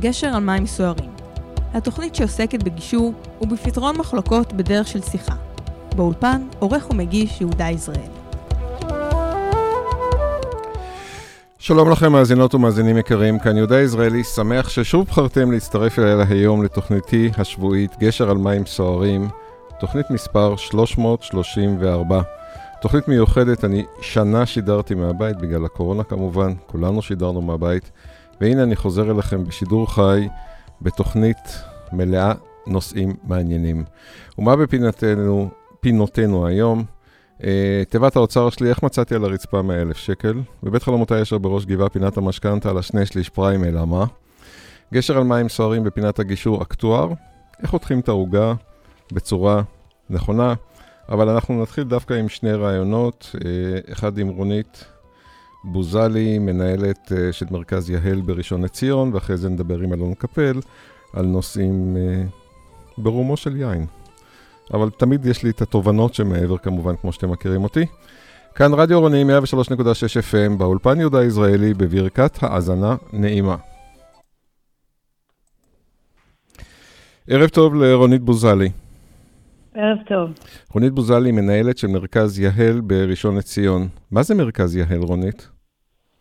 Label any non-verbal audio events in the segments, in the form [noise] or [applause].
גשר על מים סוערים. התוכנית שעוסקת בגישור ובפתרון מחלוקות בדרך של שיחה. באולפן, עורך ומגיש יהודה יזרעאל. שלום לכם מאזינות ומאזינים יקרים, כאן יהודה יזרעאלי, שמח ששוב בחרתם להצטרף אליי היום לתוכניתי השבועית גשר על מים סוערים, תוכנית מספר 334. תוכנית מיוחדת, אני שנה שידרתי מהבית בגלל הקורונה כמובן, כולנו שידרנו מהבית, והנה אני חוזר אליכם בשידור חי, בתוכנית מלאה נושאים מעניינים. ומה בפינתנו, פינותינו היום? אה, תיבת האוצר שלי, איך מצאתי על הרצפה 100 אלף שקל? בבית חלומותי אשר בראש גבעה פינת המשכנתה על השני שליש פריים אלא מה? גשר על מים סוערים בפינת הגישור אקטואר? איך חותכים את העוגה בצורה נכונה? אבל אנחנו נתחיל דווקא עם שני רעיונות, אה, אחד עם רונית בוזלי, מנהלת אה, של מרכז יהל בראשון לציון, ואחרי זה נדבר עם אלון קפל על נושאים אה, ברומו של יין. אבל תמיד יש לי את התובנות שמעבר כמובן, כמו שאתם מכירים אותי. כאן רדיו רוני 103.6 FM, באולפן יהודה יזרעאלי, בברכת האזנה נעימה. ערב טוב לרונית בוזלי. ערב טוב. רונית בוזלי, מנהלת של מרכז יהל בראשון לציון. מה זה מרכז יהל, רונית?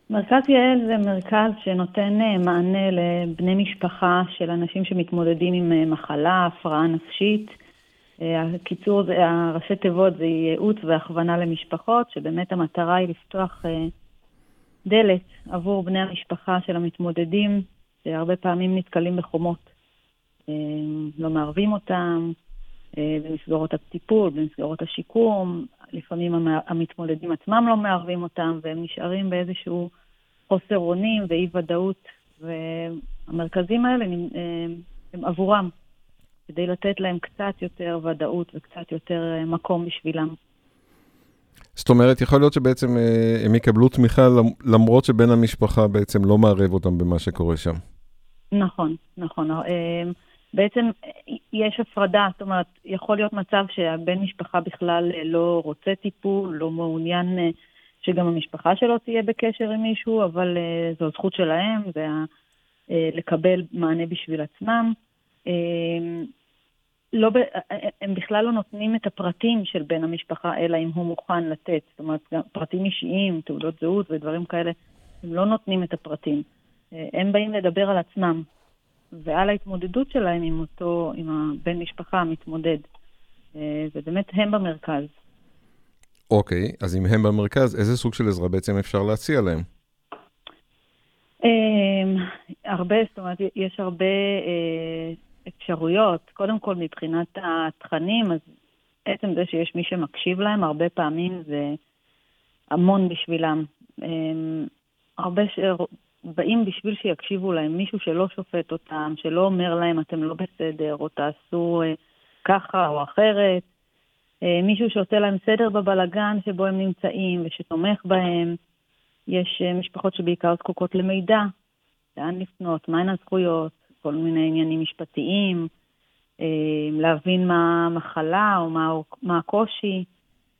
מרכז יהל זה מרכז שנותן אה, מענה לבני משפחה של אנשים שמתמודדים עם אה, מחלה, הפרעה נפשית. אה, הקיצור, הראשי תיבות זה ייעוץ והכוונה למשפחות, שבאמת המטרה היא לפתוח דלת עבור בני המשפחה של המתמודדים, שהרבה פעמים נתקלים בחומות. לא מערבים אותם, במסגרות הטיפול, במסגרות השיקום, לפעמים המתמודדים עצמם לא מערבים אותם, והם נשארים באיזשהו חוסר אונים ואי ודאות, והמרכזים האלה אה, הם עבורם, כדי לתת להם קצת יותר ודאות וקצת יותר אה, מקום בשבילם. זאת אומרת, יכול להיות שבעצם הם יקבלו תמיכה למרות שבן המשפחה בעצם לא מערב אותם במה שקורה שם. נכון, נכון. בעצם יש הפרדה, זאת אומרת, יכול להיות מצב שהבן משפחה בכלל לא רוצה טיפול, לא מעוניין אה, שגם המשפחה שלו תהיה בקשר עם מישהו, אבל אה, זו זכות שלהם, זה אה, לקבל מענה בשביל עצמם. לא, הם בכלל לא נותנים את הפרטים של בן המשפחה, אלא אם הוא מוכן לתת. זאת אומרת, גם פרטים אישיים, תעודות זהות ודברים כאלה, הם לא נותנים את הפרטים. הם באים לדבר על עצמם. ועל ההתמודדות שלהם עם אותו, עם הבן משפחה המתמודד. אה, ובאמת הם במרכז. אוקיי, אז אם הם במרכז, איזה סוג של עזרה בעצם אפשר להציע להם? אמ, הרבה, זאת אומרת, יש הרבה אה, אפשרויות. קודם כל, מבחינת התכנים, אז עצם זה שיש מי שמקשיב להם, הרבה פעמים זה המון בשבילם. אמ, הרבה, ש... באים בשביל שיקשיבו להם, מישהו שלא שופט אותם, שלא אומר להם אתם לא בסדר, או תעשו אה, ככה או אחרת, אה, מישהו שעושה להם סדר בבלגן שבו הם נמצאים ושתומך בהם. יש אה, משפחות שבעיקר זקוקות למידע, לאן לפנות, מהן הזכויות, כל מיני עניינים משפטיים, אה, להבין מה המחלה או מה, מה הקושי.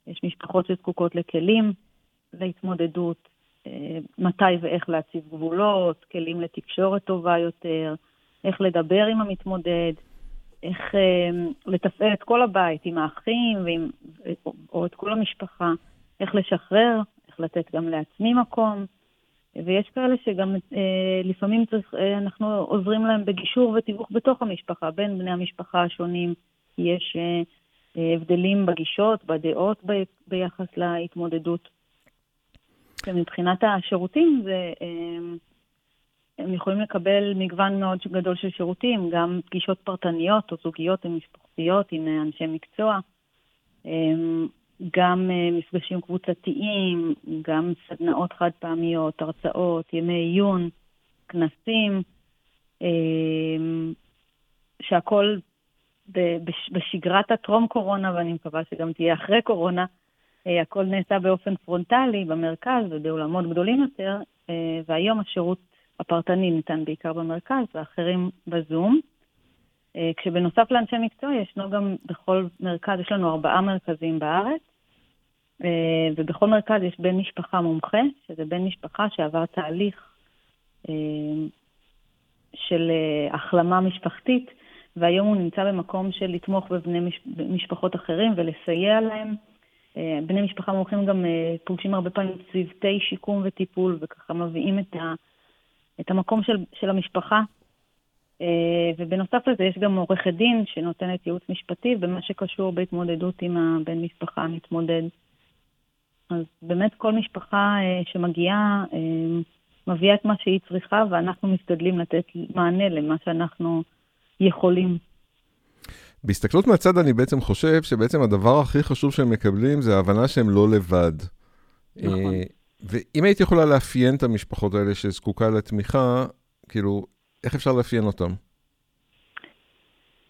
יש משפחות שזקוקות לכלים להתמודדות. מתי ואיך להציב גבולות, כלים לתקשורת טובה יותר, איך לדבר עם המתמודד, איך אה, לתפעל את כל הבית עם האחים ועם, או, או את כל המשפחה, איך לשחרר, איך לתת גם לעצמי מקום. ויש כאלה שגם אה, לפעמים צריך, אה, אנחנו עוזרים להם בגישור ותיווך בתוך המשפחה, בין בני המשפחה השונים. יש אה, אה, הבדלים בגישות, בדעות ב, ביחס להתמודדות. שמבחינת השירותים זה, אמ, הם יכולים לקבל מגוון מאוד גדול של שירותים, גם פגישות פרטניות או זוגיות או משפחתיות עם אנשי מקצוע, אמ, גם אה, מפגשים קבוצתיים, גם סדנאות חד פעמיות, הרצאות, ימי עיון, כנסים, שהכל בשגרת הטרום קורונה, ואני מקווה שגם תהיה אחרי קורונה, אה, הכל נעשה באופן פרונטלי במרכז ובאולמות גדולים יותר, אה, והיום השירות הפרטני ניתן בעיקר במרכז ואחרים בזום. אה, כשבנוסף לאנשי מקצוע ישנו גם בכל מרכז, יש לנו ארבעה מרכזים בארץ, ובכל מרכז יש בן משפחה מומחה, שזה בן משפחה שעבר תהליך של החלמה משפחתית, והיום הוא נמצא במקום של לתמוך בבני מש... משפחות אחרים ולסייע להם. בני משפחה מומחים גם פוגשים הרבה פעמים צוותי שיקום וטיפול, וככה מביאים את, ה... את המקום של, של המשפחה אה, ובנוסף לזה יש גם עורכת דין שנותנת ייעוץ משפטי במה שקשור בהתמודדות עם הבן משפחה המתמודד. אז באמת כל משפחה אה, שמגיעה אה, מביאה את מה שהיא צריכה, ואנחנו משתדלים לתת מענה למה שאנחנו יכולים. בהסתכלות מהצד אני בעצם חושב שבעצם הדבר הכי חשוב שהם מקבלים זה ההבנה שהם לא לבד. נכון. ואם היית יכולה לאפיין את המשפחות האלה שזקוקה לתמיכה, כאילו, איך אפשר לאפיין אותם?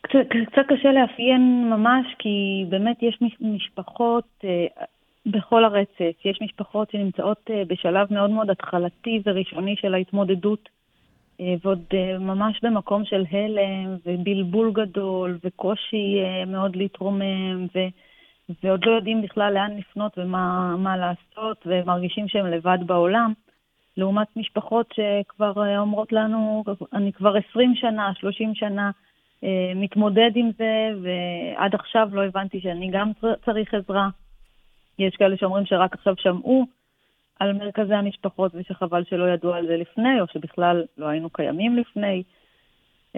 קצת, קצת קשה לאפיין ממש, כי באמת יש משפחות אה, בכל הרצף. יש משפחות שנמצאות אה, בשלב מאוד מאוד התחלתי וראשוני של ההתמודדות, אה, ועוד אה, ממש במקום של הלם ובלבול גדול וקושי אה, מאוד להתרומם, ו, ועוד לא יודעים בכלל לאן לפנות ומה לעשות, ומרגישים שהם לבד בעולם. לעומת משפחות שכבר אה, אומרות לנו, אני כבר 20 שנה, 30 שנה אה, מתמודד עם זה, ועד עכשיו לא הבנתי שאני גם צריך עזרה. יש כאלה שאומרים שרק עכשיו שמעו על מרכזי המשפחות ושחבל שלא ידעו על זה לפני, או שבכלל לא היינו קיימים לפני 20-30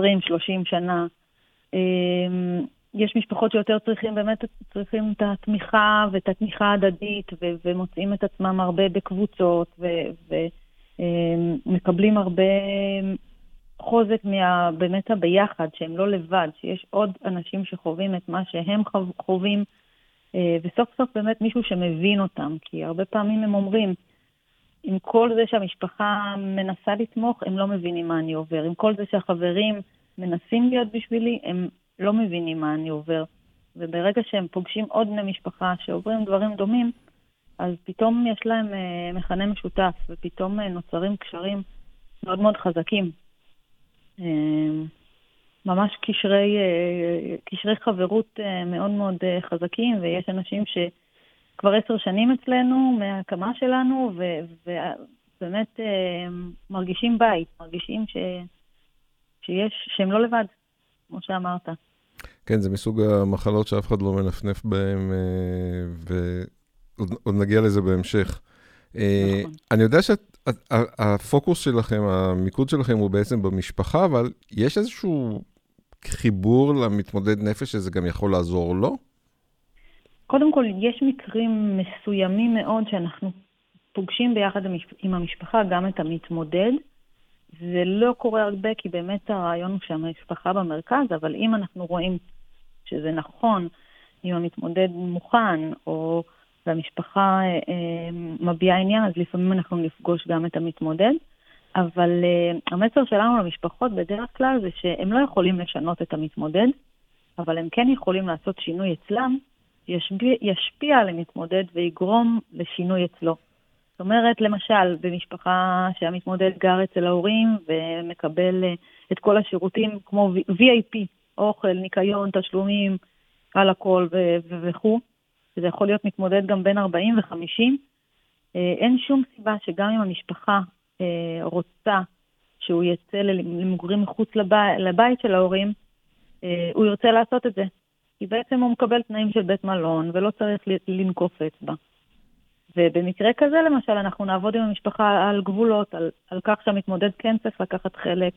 אה, שנה. יש משפחות שיותר צריכים, באמת צריכים את התמיכה ואת התמיכה ההדדית, ומוצאים את עצמם הרבה בקבוצות, ומקבלים אה, הרבה חוזק מה, באמת הביחד, שהם לא לבד, שיש עוד אנשים שחווים את מה שהם חווים, אה, וסוף סוף באמת מישהו שמבין אותם, כי הרבה פעמים הם אומרים, עם כל זה שהמשפחה מנסה לתמוך, הם לא מבינים מה אני עובר. עם כל זה שהחברים מנסים להיות בשבילי, הם לא מבינים מה אני עובר. וברגע שהם פוגשים עוד בני משפחה שעוברים דברים דומים, אז פתאום יש להם אה, מכנה משותף, ופתאום אה, נוצרים קשרים מאוד מאוד חזקים. ממש קשרי, אה, קשרי חברות אה, מאוד מאוד אה, חזקים, ויש אנשים שכבר עשר שנים אצלנו מההקמה שלנו, ובאמת אה, מרגישים בית, מרגישים ש, שיש, שהם לא לבד. כמו שאמרת. כן, זה מסוג המחלות שאף אחד לא מנפנף בהן, ועוד נגיע לזה בהמשך. נכון. אני יודע שהפוקוס שלכם, המיקוד שלכם הוא בעצם במשפחה, אבל יש איזשהו חיבור למתמודד נפש שזה גם יכול לעזור לו? קודם כל, יש מקרים מסוימים מאוד שאנחנו פוגשים ביחד עם המשפחה גם את המתמודד, זה לא קורה הרבה, כי באמת הרעיון הוא שהמשפחה במרכז, אבל אם אנחנו רואים שזה נכון, אם המתמודד מוכן, או והמשפחה אה, אה, מביעה עניין, אז לפעמים אנחנו נפגוש גם את המתמודד. אבל אה, המסר שלנו למשפחות בדרך כלל זה שהם לא יכולים לשנות את המתמודד, אבל הם כן יכולים לעשות שינוי אצלם, ישפיע, ישפיע על המתמודד ויגרום לשינוי אצלו. זאת אומרת, למשל, במשפחה שהמתמודד גר אצל ההורים ומקבל אה, את כל השירותים כמו VIP, אוכל, ניקיון, תשלומים, על הכל וכו', שזה יכול להיות מתמודד גם בין 40 ו-50, אה, אין שום סיבה שגם אם המשפחה רוצה שהוא יצא למגורים מחוץ לבית, לבית של ההורים, הוא ירצה לעשות את זה. כי בעצם הוא מקבל תנאים של בית מלון ולא צריך לנקוף אצבע. ובמקרה כזה, למשל, אנחנו נעבוד עם המשפחה על גבולות, על, על כך שהמתמודד כן צריך לקחת חלק,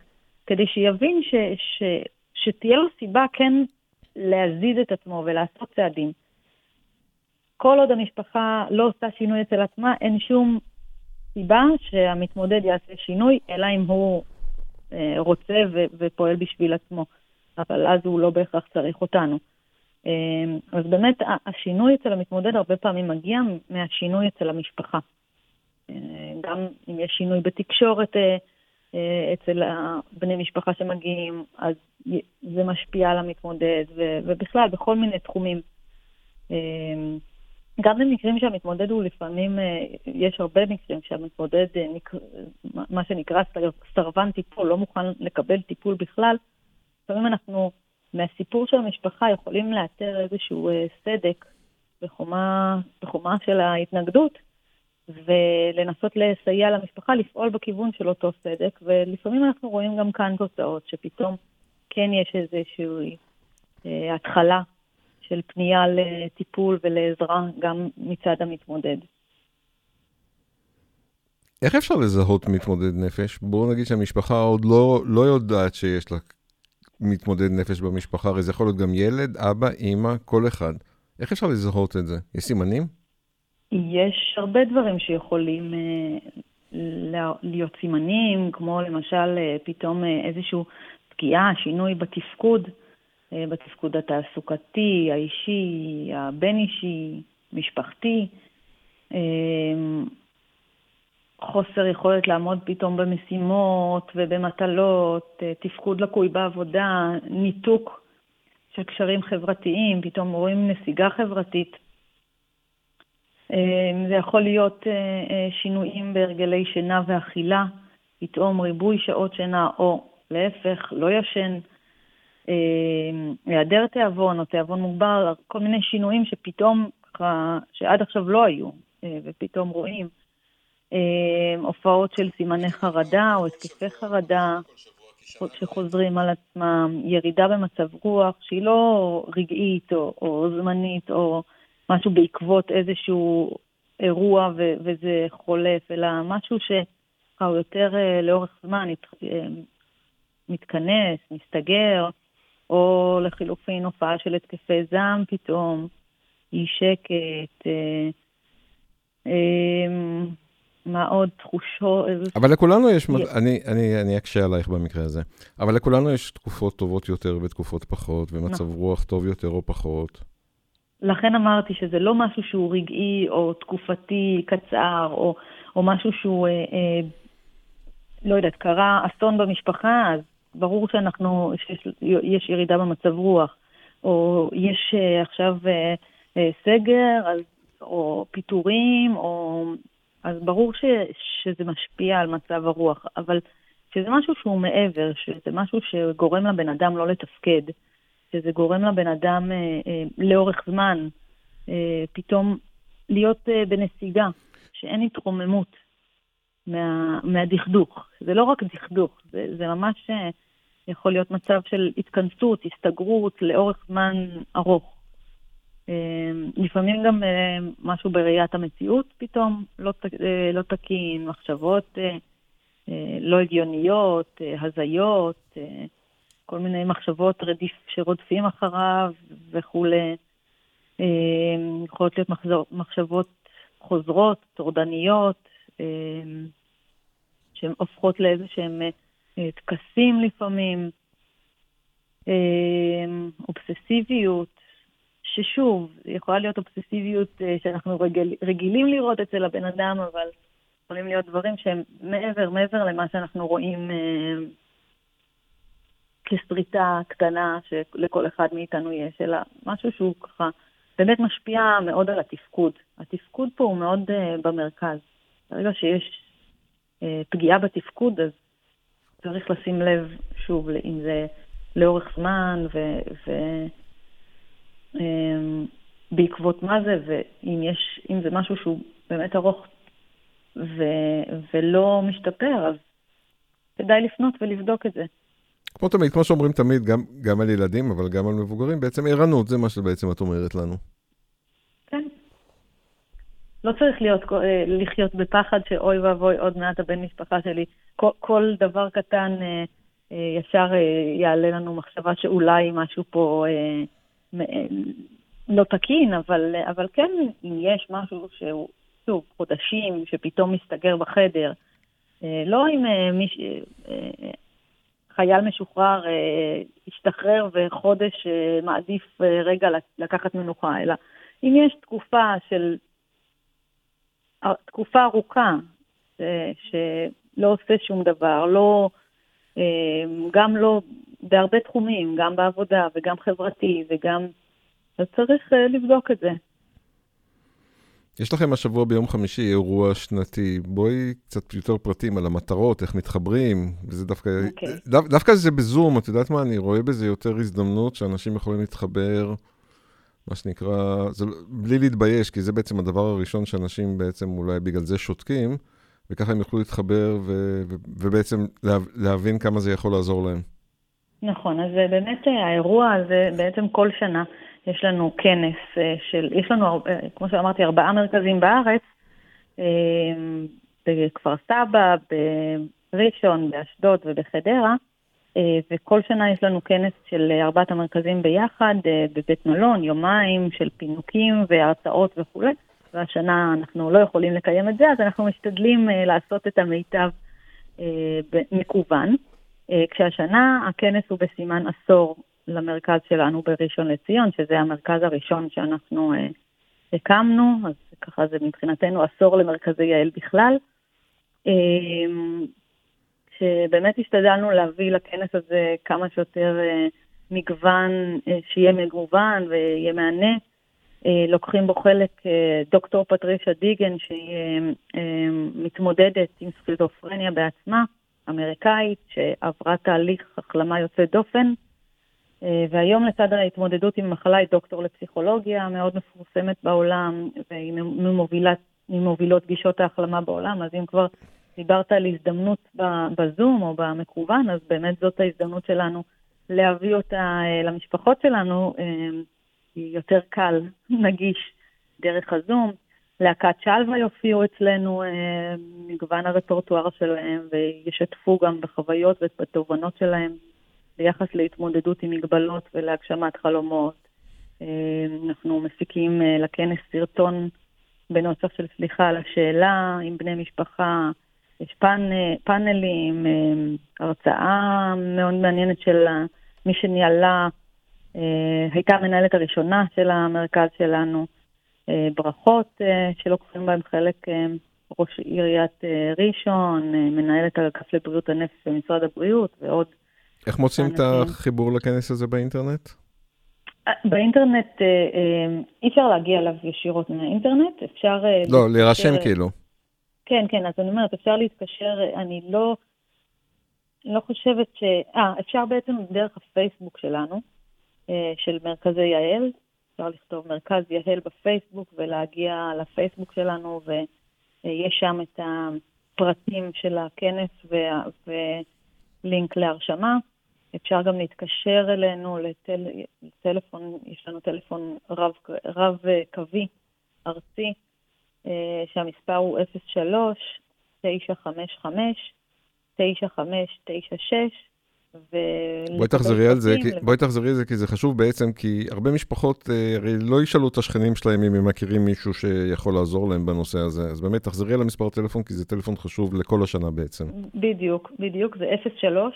כדי שיבין ש, ש, שתהיה לו סיבה כן להזיז את עצמו ולעשות צעדים. כל עוד המשפחה לא עושה שינוי אצל עצמה, אין שום סיבה שהמתמודד יעשה שינוי, אלא אם הוא אה, רוצה ו- ופועל בשביל עצמו. אבל אז הוא לא בהכרח צריך אותנו. אמ, אז באמת השינוי אצל המתמודד הרבה פעמים מגיע מהשינוי אצל המשפחה. אה, גם אם יש שינוי בתקשורת אה, אה, אצל בני משפחה שמגיעים, אז זה משפיע על המתמודד, ובכלל, בכל מיני תחומים. גם במקרים שהמתמודד הוא לפעמים, יש הרבה מקרים שהמתמודד, מה שנקרא סרבן טיפול, לא מוכן לקבל טיפול בכלל, לפעמים אנחנו מהסיפור של המשפחה יכולים לאתר איזשהו אה, סדק בחומה, בחומה של ההתנגדות, ולנסות לסייע למשפחה לפעול בכיוון של אותו צדק, ולפעמים אנחנו רואים גם כאן תוצאות, שפתאום כן יש איזושהי אה, התחלה של פנייה לטיפול ולעזרה גם מצד המתמודד. איך אפשר לזהות מתמודד נפש? בואו נגיד שהמשפחה עוד לא, לא יודעת שיש לה מתמודד נפש במשפחה, הרי זה יכול להיות גם ילד, אבא, אימא, כל אחד. איך אפשר לזהות את זה? יש סימנים? יש הרבה דברים שיכולים אה, להיות סימנים, כמו למשל אה, פתאום אה, איזושהי פגיעה, שינוי בתפקוד, אה, בתפקוד התעסוקתי, האישי, הבין-אישי, משפחתי. אה, חוסר יכולת לעמוד פתאום במשימות ובמטלות, אה, תפקוד לקוי בעבודה, ניתוק של קשרים חברתיים, פתאום רואים נסיגה חברתית. אה, זה יכול להיות אה, שינויים בהרגלי שינה ואכילה, פתאום ריבוי שעות שינה, או להפך, לא ישן, היעדר תיאבון או תיאבון מוגבר, כל מיני שינויים שפתאום, שעד עכשיו לא היו, ופתאום רואים. אה, הופעות של סימני חרדה או התקפי חרדה שחוזרים על עצמם, ירידה במצב רוח שהיא לא רגעית או, או זמנית או משהו בעקבות איזשהו אירוע ו- וזה חולף, אלא משהו שהוא יותר לאורך זמן מת, מתכנס, מסתגר, או לחילופין הופעה של התקפי זעם פתאום, אי שקט. Uh, uh, מה עוד תחושות... אבל לכולנו יש, אני, אני, אני אקשה עלייך במקרה הזה, אבל לכולנו יש תקופות טובות יותר ותקופות פחות, ומצב נכון. רוח טוב יותר או פחות. לכן אמרתי שזה לא משהו שהוא רגעי או תקופתי קצר, או, או משהו שהוא, אה, אה, לא יודעת, קרה אסון במשפחה, אז ברור שאנחנו, שיש ירידה במצב רוח, או יש אה, עכשיו אה, אה, סגר, אז, או פיטורים, או אז ברור ש, שזה משפיע על מצב הרוח, אבל שזה משהו שהוא מעבר, שזה משהו שגורם לבן אדם לא לתפקד, שזה גורם לבן אדם לאורך זמן פתאום להיות בנסיגה, שאין התרוממות מה, מהדכדוך. זה לא רק דכדוך, זה, זה ממש אה, יכול להיות מצב של התכנסות, הסתגרות לאורך זמן ארוך. אמ, לפעמים גם אה, משהו בראיית המציאות פתאום לא, אה, לא תקין, מחשבות אה, לא הגיוניות, הזיות, כל מיני מחשבות רדיף, שרודפים אחריו וכולי. יכולות להיות מחשבות חוזרות, טורדניות, שהן הופכות לאיזה שהם טקסים לפעמים, אובססיביות, ששוב, יכולה להיות אובססיביות אה, שאנחנו רגיל, רגילים לראות אצל הבן אדם, אבל יכולים להיות דברים שהם מעבר, מעבר למה שאנחנו רואים אה, כסריטה קטנה שלכל אחד מאיתנו יש, אלא משהו שהוא ככה באמת משפיע מאוד על התפקוד. התפקוד פה הוא מאוד אה, במרכז. ברגע שיש אה, פגיעה בתפקוד, אז צריך לשים לב, שוב, אם זה לאורך זמן, ו... ו- אמ, בעקבות מה זה, ואם יש, זה משהו שהוא באמת ארוך ו, ולא משתפר, אז כדאי לפנות ולבדוק את זה. כמו תמיד, כמו שאומרים תמיד, גם, גם על ילדים, אבל גם על מבוגרים, בעצם ערנות, זה מה שבעצם את אומרת לנו. לא צריך להיות, אה, לחיות בפחד שאוי ואבוי, עוד מעט הבן משפחה שלי. כל, כל דבר קטן אה, אה, ישר יעלה לנו מחשבה שאולי משהו פה לא תקין, אבל, אבל כן, אם יש משהו שהוא, שוב, חודשים, שפתאום מסתגר בחדר, לא אם מיש, חייל משוחרר השתחרר וחודש מעדיף רגע לקחת מנוחה, אלא אם יש תקופה של, תקופה ארוכה, שלא עושה שום דבר, לא, גם לא בהרבה תחומים, גם בעבודה וגם חברתי וגם אז צריך uh, לבדוק את זה. יש לכם השבוע ביום חמישי אירוע שנתי. בואי קצת יותר פרטים על המטרות, איך מתחברים, וזה דווקא... Okay. אוקיי. דו, דווקא זה בזום, את יודעת מה? אני רואה בזה יותר הזדמנות שאנשים יכולים להתחבר מה שנקרא, זה, בלי להתבייש, כי זה בעצם הדבר הראשון שאנשים בעצם אולי בגלל זה שותקים, וככה הם יוכלו להתחבר ו, ו, ובעצם לה, להבין כמה זה יכול לעזור להם. נכון, אז באמת האירוע הזה, בעצם כל שנה יש לנו כנס של, יש לנו, כמו שאמרתי, ארבעה מרכזים בארץ, בכפר סבא, בראשון, באשדוד ובחדרה, אה, וכל שנה יש לנו כנס של ארבעת המרכזים ביחד, אה, בבית מלון, יומיים של פינוקים והרצאות וכולי, והשנה אנחנו לא יכולים לקיים את זה, אז אנחנו משתדלים אה, לעשות את המיטב מקוון. כשהשנה הכנס הוא בסימן עשור למרכז שלנו בראשון לציון, שזה המרכז הראשון שאנחנו הקמנו, אז ככה זה מבחינתנו עשור למרכזי יעל בכלל. שבאמת השתדלנו להביא לכנס הזה כמה שיותר אה, מגוון, אה, שיהיה מגוון ויהיה מהנה. אה, לוקחים בו חלק דוקטור פטרישה דיגן, שהיא מתמודדת עם סכיזופרניה בעצמה, אמריקאית, שעברה תהליך החלמה יוצא דופן. והיום לצד ההתמודדות עם מחלה היא דוקטור לפסיכולוגיה מאוד מפורסמת בעולם, והיא ממובילות גישות ההחלמה בעולם, אז אם כבר דיברת על הזדמנות בזום או במקוון, אז באמת זאת ההזדמנות שלנו להביא אותה אה, למשפחות שלנו, אה, יותר קל, [laughs] נגיש, דרך הזום. להקת שלווה יופיעו אצלנו אה, מגוון הרפרטואר שלהם וישתפו גם בחוויות ובתובנות שלהם ביחס להתמודדות עם מגבלות ולהגשמת חלומות. אנחנו מפיקים לכנס סרטון בנוסח של סליחה על השאלה עם בני משפחה, יש פאנ, פאנלים, אה, הרצאה מאוד מעניינת של מי שניהלה, אה, הייתה המנהלת הראשונה של המרכז שלנו. אה, ברכות שלוקחים בהם חלק ראש עיריית ראשון, מנהלת האגף לבריאות הנפש במשרד הבריאות ועוד. איך מוצאים את החיבור לכנס הזה באינטרנט? באינטרנט אי אפשר להגיע אליו ישירות מהאינטרנט, אפשר... לא, להירשם כאילו. כן, כן, אז אני אומרת, אפשר להתקשר, אני לא, לא חושבת ש... אה, אפשר בעצם דרך הפייסבוק שלנו, אה, של מרכזי יעל, אפשר לכתוב מרכז יעל בפייסבוק ולהגיע לפייסבוק שלנו, ויש שם את הפרטים של הכנס ולינק להרשמה. אפשר גם להתקשר אלינו לטל... לטלפון, יש לנו טלפון רב, רב ארצי, שהמספר הוא 03-955-9596, בואי תחזרי על זה, כי, בואי תחזרי על זה, כי זה חשוב בעצם, כי הרבה משפחות אה, הרי לא ישאלו את השכנים שלהם אם הם מכירים מישהו שיכול לעזור להם בנושא הזה. אז באמת תחזרי על המספר טלפון, כי זה טלפון חשוב לכל השנה בעצם. בדיוק, בדיוק, זה 03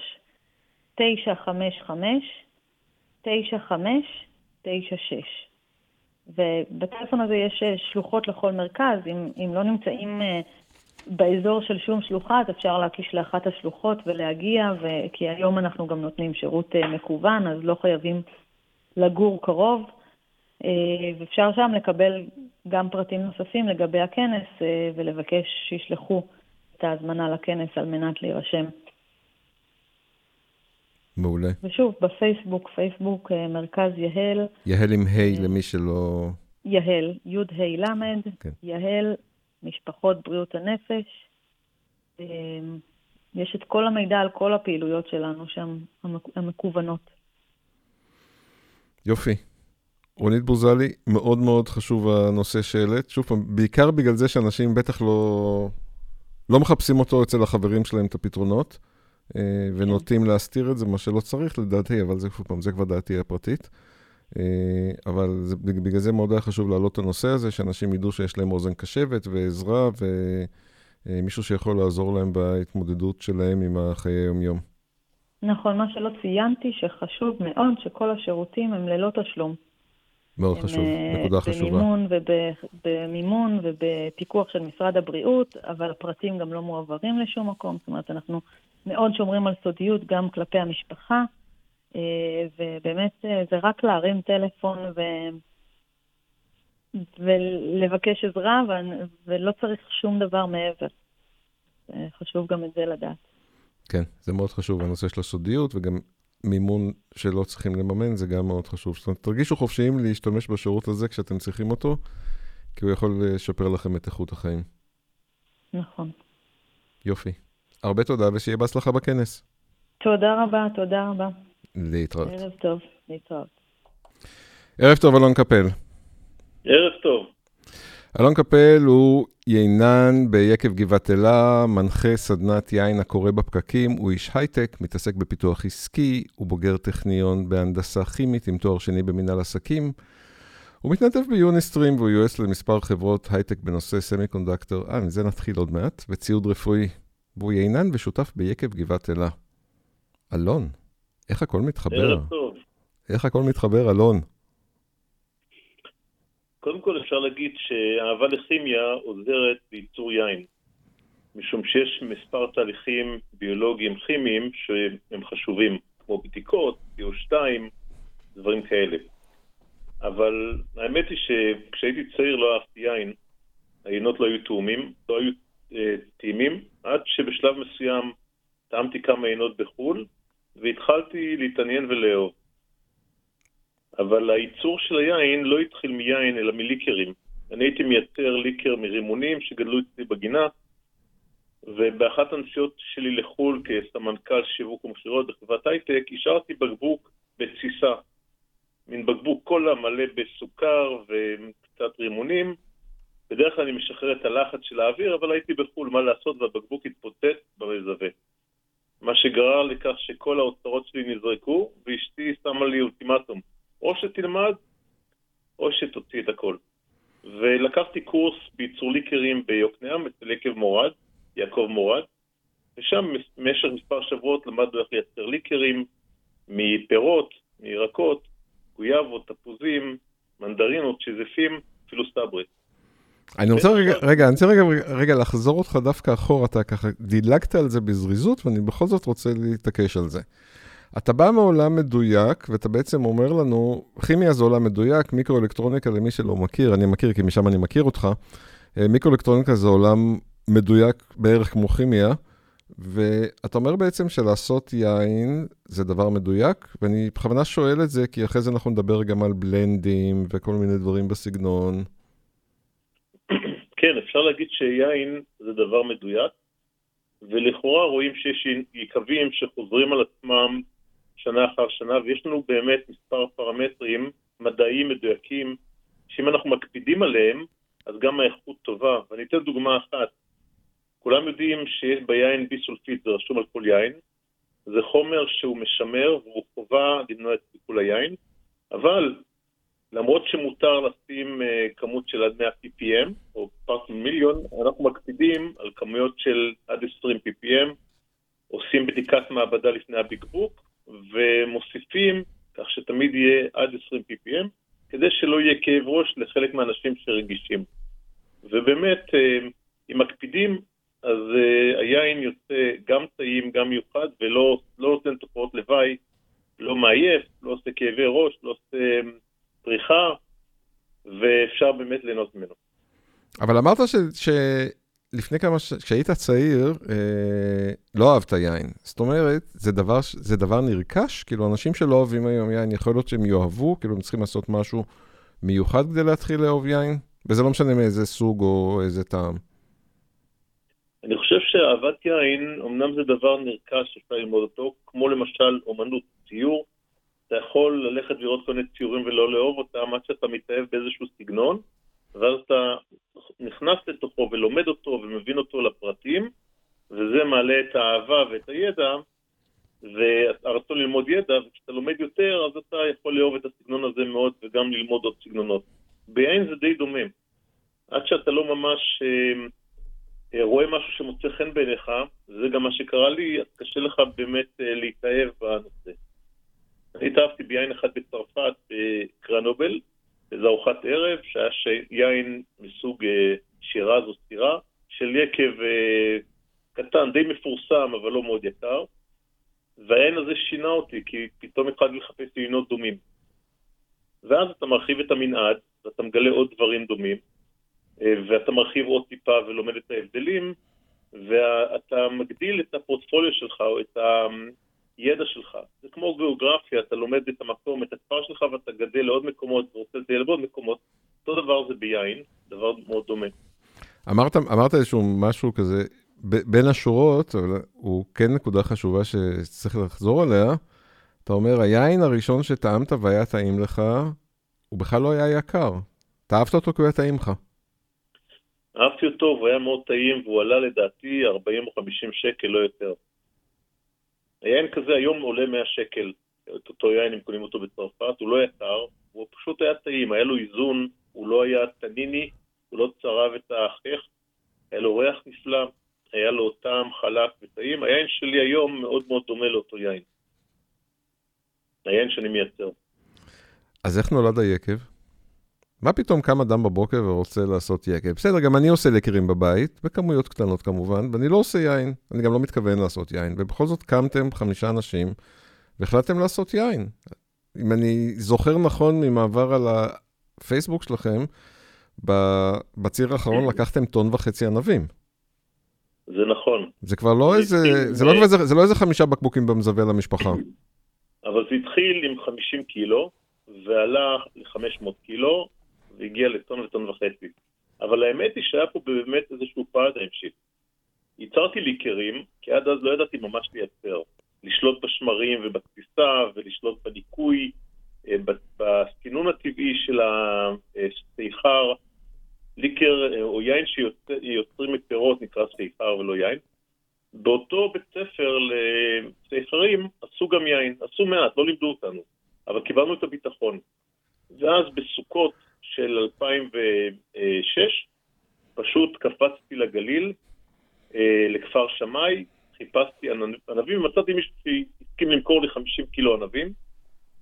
955 9596 ובטלפון הזה יש אה, שלוחות לכל מרכז, אם, אם לא נמצאים אה, באזור של שום שלוחה, אז אפשר להקיש לאחת השלוחות ולהגיע, ו... כי היום אנחנו גם נותנים שירות אה, מקוון, אז לא חייבים לגור קרוב, ואפשר שם לקבל גם פרטים נוספים לגבי הכנס ולבקש שישלחו את ההזמנה לכנס על מנת להירשם. מעולה. ושוב, בפייסבוק, פייסבוק אה, מרכז יהל. יהל עם ה' hey, למי שלא... יהל, י' ה' ל', כן. יהל, משפחות בריאות הנפש. אה, יש את כל המידע על כל הפעילויות שלנו שם, המקוונות. יופי. רונית בוזלי, מאוד מאוד חשוב הנושא שהעלית. שוב פעם, בעיקר בגלל זה שאנשים בטח לא, לא מחפשים אותו אצל החברים שלהם, את הפתרונות. אה, ונוטים להסתיר את זה, מה שלא צריך לדעתי, אבל זה, פעם, זה כבר דעתי הפרטית. אה, אבל זה, בגלל זה מאוד היה חשוב להעלות את הנושא הזה, שאנשים ידעו שיש להם אוזן קשבת ועזרה, ומישהו שיכול לעזור להם בהתמודדות שלהם עם החיי היום-יום. נכון, מה שלא ציינתי, שחשוב מאוד שכל השירותים הם ללא תשלום. מאוד חשוב, אה, נקודה חשובה. במימון, ובמימון ובפיקוח של משרד הבריאות, אבל הפרטים גם לא מועברים לשום מקום. זאת אומרת, אנחנו מאוד שומרים על סודיות גם כלפי המשפחה, אה, ובאמת אה, זה רק להרים טלפון ו... ולבקש עזרה, ולא צריך שום דבר מעבר. חשוב גם את זה לדעת. כן, זה מאוד חשוב, הנושא של הסודיות, וגם מימון שלא צריכים לממן, זה גם מאוד חשוב. זאת אומרת, תרגישו חופשיים להשתמש בשירות הזה כשאתם צריכים אותו, כי הוא יכול לשפר לכם את איכות החיים. נכון. יופי. הרבה תודה ושיהיה בהצלחה בכנס. תודה רבה, תודה רבה. להתראות. ערב טוב, להתראות. ערב טוב, אלון קפל. ערב טוב. אלון קפל הוא יינן ביקב גבעת אלה, מנחה סדנת יין הקורא בפקקים, הוא איש הייטק, מתעסק בפיתוח עסקי, הוא בוגר טכניון בהנדסה כימית עם תואר שני במנהל עסקים. הוא מתנדב ביוניסטרים והוא יועץ למספר חברות הייטק בנושא semiconductor, אה, מזה נתחיל עוד מעט, וציוד רפואי. והוא יינן ושותף ביקב גבעת אלה. אלון, איך הכל מתחבר? ערב טוב. איך הכל מתחבר, אלון? קודם כל אפשר להגיד שאהבה לכימיה עוזרת בייצור יין, משום שיש מספר תהליכים ביולוגיים כימיים שהם חשובים, כמו בדיקות, CO2, דברים כאלה. אבל האמת היא שכשהייתי צעיר לא אהבתי יין, היינות לא היו תאומים, לא היו אה, טעימים, עד שבשלב מסוים טעמתי כמה יינות בחו"ל, והתחלתי להתעניין ולאהוב. אבל הייצור של היין לא התחיל מיין, אלא מליקרים. אני הייתי מייצר ליקר מרימונים שגדלו אצלי בגינה, ובאחת הנסיעות שלי לחו"ל כסמנכ"ל שיווק ומכירות בחברת הייטק, השארתי בקבוק בתסיסה. מין בקבוק קולה מלא בסוכר וקצת רימונים. בדרך כלל אני משחרר את הלחץ של האוויר, אבל הייתי בחו"ל, מה לעשות, והבקבוק התפוצץ במזווה. מה שגרר לכך שכל האוצרות שלי נזרקו, ואשתי שמה לי אולטימטום. או שתלמד, או שתוציא את הכל. ולקחתי קורס בייצור ליקרים ביוקנעם, אצל יקב מורד, יעקב מורד, ושם במשך מספר שבועות למדנו איך לייצר ליקרים מפירות, מירקות, גויאבות, תפוזים, מנדרינות, שזפים, אפילו סטברי. אני רוצה רגע, רגע, אני רוצה רגע, רגע לחזור אותך דווקא אחורה, אתה ככה דילגת על זה בזריזות, ואני בכל זאת רוצה להתעקש על זה. אתה בא מעולם מדויק, ואתה בעצם אומר לנו, כימיה זה עולם מדויק, מיקרואלקטרוניקה למי שלא מכיר, אני מכיר כי משם אני מכיר אותך, אה, מיקרואלקטרוניקה זה עולם מדויק בערך כמו כימיה, ואתה אומר בעצם שלעשות יין זה דבר מדויק, ואני בכוונה שואל את זה, כי אחרי זה אנחנו נדבר גם על בלנדים וכל מיני דברים בסגנון. אפשר להגיד שיין זה דבר מדויק, ולכאורה רואים שיש יקבים שחוזרים על עצמם שנה אחר שנה, ויש לנו באמת מספר פרמטרים מדעיים מדויקים, שאם אנחנו מקפידים עליהם, אז גם האיכות טובה. ואני אתן דוגמה אחת. כולם יודעים שיש ביין ביסולפיד, זה רשום על כל יין. זה חומר שהוא משמר והוא חובה למנוע את סיכול היין, אבל למרות שמותר לשים uh, כמות של עד 100 ppm, או פרט מיליון, אנחנו מקפידים על כמויות של עד 20 ppm, עושים בדיקת מעבדה לפני הבקבוק, ומוסיפים כך שתמיד יהיה עד 20 ppm, כדי שלא יהיה כאב ראש לחלק מהאנשים שרגישים. ובאמת, אה, אם מקפידים, אז אה, היין יוצא גם טעים, גם מיוחד, ולא לא נותן תופעות לוואי, לא מעייף, לא עושה כאבי ראש, לא עושה פריחה, ואפשר באמת ליהנות ממנו. אבל אמרת ש, ש, לפני כמה, ש... כשהיית צעיר, אה, לא אהבת יין. זאת אומרת, זה דבר, זה דבר נרכש? כאילו, אנשים שלא אוהבים היום יין, יכול להיות שהם יאהבו, כאילו, הם צריכים לעשות משהו מיוחד כדי להתחיל לאהוב יין? וזה לא משנה מאיזה סוג או איזה טעם. אני חושב שאהבת יין, אמנם זה דבר נרכש שאפשר ללמוד אותו, כמו למשל אומנות ציור. אתה יכול ללכת לראות כל מיני ציורים ולא לאהוב אותם עד שאתה מתאהב באיזשהו סגנון. ואז אתה נכנס לתוכו ולומד אותו ומבין אותו לפרטים, וזה מעלה את האהבה ואת הידע, והרצון ללמוד ידע, וכשאתה לומד יותר, אז אתה יכול לאהוב את הסגנון הזה מאוד וגם ללמוד עוד סגנונות. ביין זה די דומה. עד שאתה לא ממש אה, אה, רואה משהו שמוצא חן בעיניך, זה גם מה שקרה לי, אז קשה לך באמת אה, להתאהב בנושא. אני התאהבתי ביין אחד בצרפת, בקרנובל, איזו ארוחת ערב, שהיה יין מסוג אה, שירז או סירה, של יקב אה, קטן, די מפורסם, אבל לא מאוד יקר. והעין הזה שינה אותי, כי פתאום התחלתי לחפש עינות דומים. ואז אתה מרחיב את המנעד, ואתה מגלה עוד דברים דומים, אה, ואתה מרחיב עוד טיפה ולומד את ההבדלים, ואתה מגדיל את הפורטפוליו שלך, או את הידע שלך. זה כמו גיאוגרפיה, אתה לומד את המקום, את הכפר שלך ואתה גדל לעוד מקומות ורוצה לטייל בעוד מקומות. אותו דבר זה ביין, דבר מאוד דומה. אמרת, אמרת איזשהו משהו כזה, ב- בין השורות, אבל הוא כן נקודה חשובה שצריך לחזור עליה. אתה אומר, היין הראשון שטעמת והיה טעים לך, הוא בכלל לא היה יקר. אתה אהבת אותו כי הוא היה טעים לך. אהבתי אותו, והוא היה מאוד טעים, והוא עלה לדעתי 40 או 50 שקל, לא יותר. היין כזה היום עולה 100 שקל, את אותו יין, אם קונים אותו בצרפת, הוא לא יקר, הוא פשוט היה טעים, היה לו איזון, הוא לא היה טניני, הוא לא צרב את החך, היה לו ריח נפלא, היה לו טעם חלק וטעים. היין שלי היום מאוד מאוד דומה לאותו יין. היין שאני מייצר. אז איך נולד היקב? מה פתאום קם אדם בבוקר ורוצה לעשות יקב? בסדר, גם אני עושה לקרים בבית, בכמויות קטנות כמובן, ואני לא עושה יין, אני גם לא מתכוון לעשות יין, ובכל זאת קמתם חמישה אנשים והחלטתם לעשות יין. אם אני זוכר נכון ממעבר על הפייסבוק שלכם, בציר האחרון לקחתם טון וחצי ענבים. זה נכון. זה כבר לא איזה, זה לא, זה, זה לא איזה חמישה בקבוקים במזווה למשפחה. אבל זה התחיל עם 50 קילו, ועלה ל-500 קילו, והגיע לטון וטון וחצי. אבל האמת היא שהיה פה באמת איזשהו paradigm shift. ייצרתי ליקרים, כי עד אז לא ידעתי ממש לייצר. לשלוט בשמרים ובתסיסה, ולשלוט בניקוי, אה, בסינון הטבעי של השיכר. ליקר אה, או יין שיוצרים מפירות נקרא שיכר ולא יין. באותו בית ספר לסייחרים עשו גם יין, עשו מעט, לא לימדו אותנו, אבל קיבלנו את הביטחון. ואז בסוכות של 2006 פשוט לגליל, אה, לכפר שמאי, חיפשתי ענבים ומצאתי מישהו שהסכים למכור לי 50 קילו ענבים.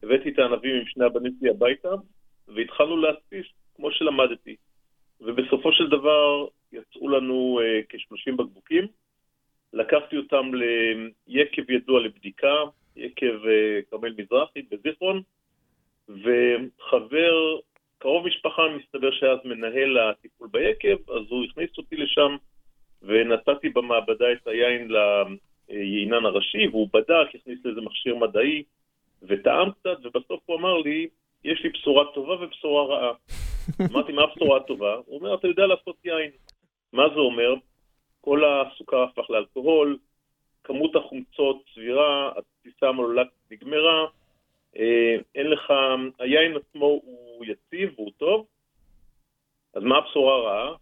הבאתי את הענבים עם שני הבנים שלי הביתה, והתחלנו להדפיס כמו שלמדתי. ובסופו של דבר יצאו לנו uh, כ-30 בקבוקים. לקחתי אותם ליקב ידוע לבדיקה, יקב uh, כרמל מזרחי בזיכרון, וחבר, קרוב משפחה, מסתבר שהיה אז מנהל הטיפול ביקב, אז הוא הכניס אותי לשם ונתתי במעבדה את היין ליינן הראשי, והוא בדק, הכניס לזה מכשיר מדעי וטעם קצת, ובסוף הוא אמר לי, יש לי בשורה טובה ובשורה רעה. [laughs] אמרתי, מה הבשורה הטובה? הוא אומר, אתה יודע לעשות יין. מה זה אומר? כל הסוכר הפך לאלכוהול, כמות החומצות סבירה, התפיסה המלולת נגמרה, אה, אין לך, היין עצמו הוא יציב והוא טוב, אז מה הבשורה הרעה?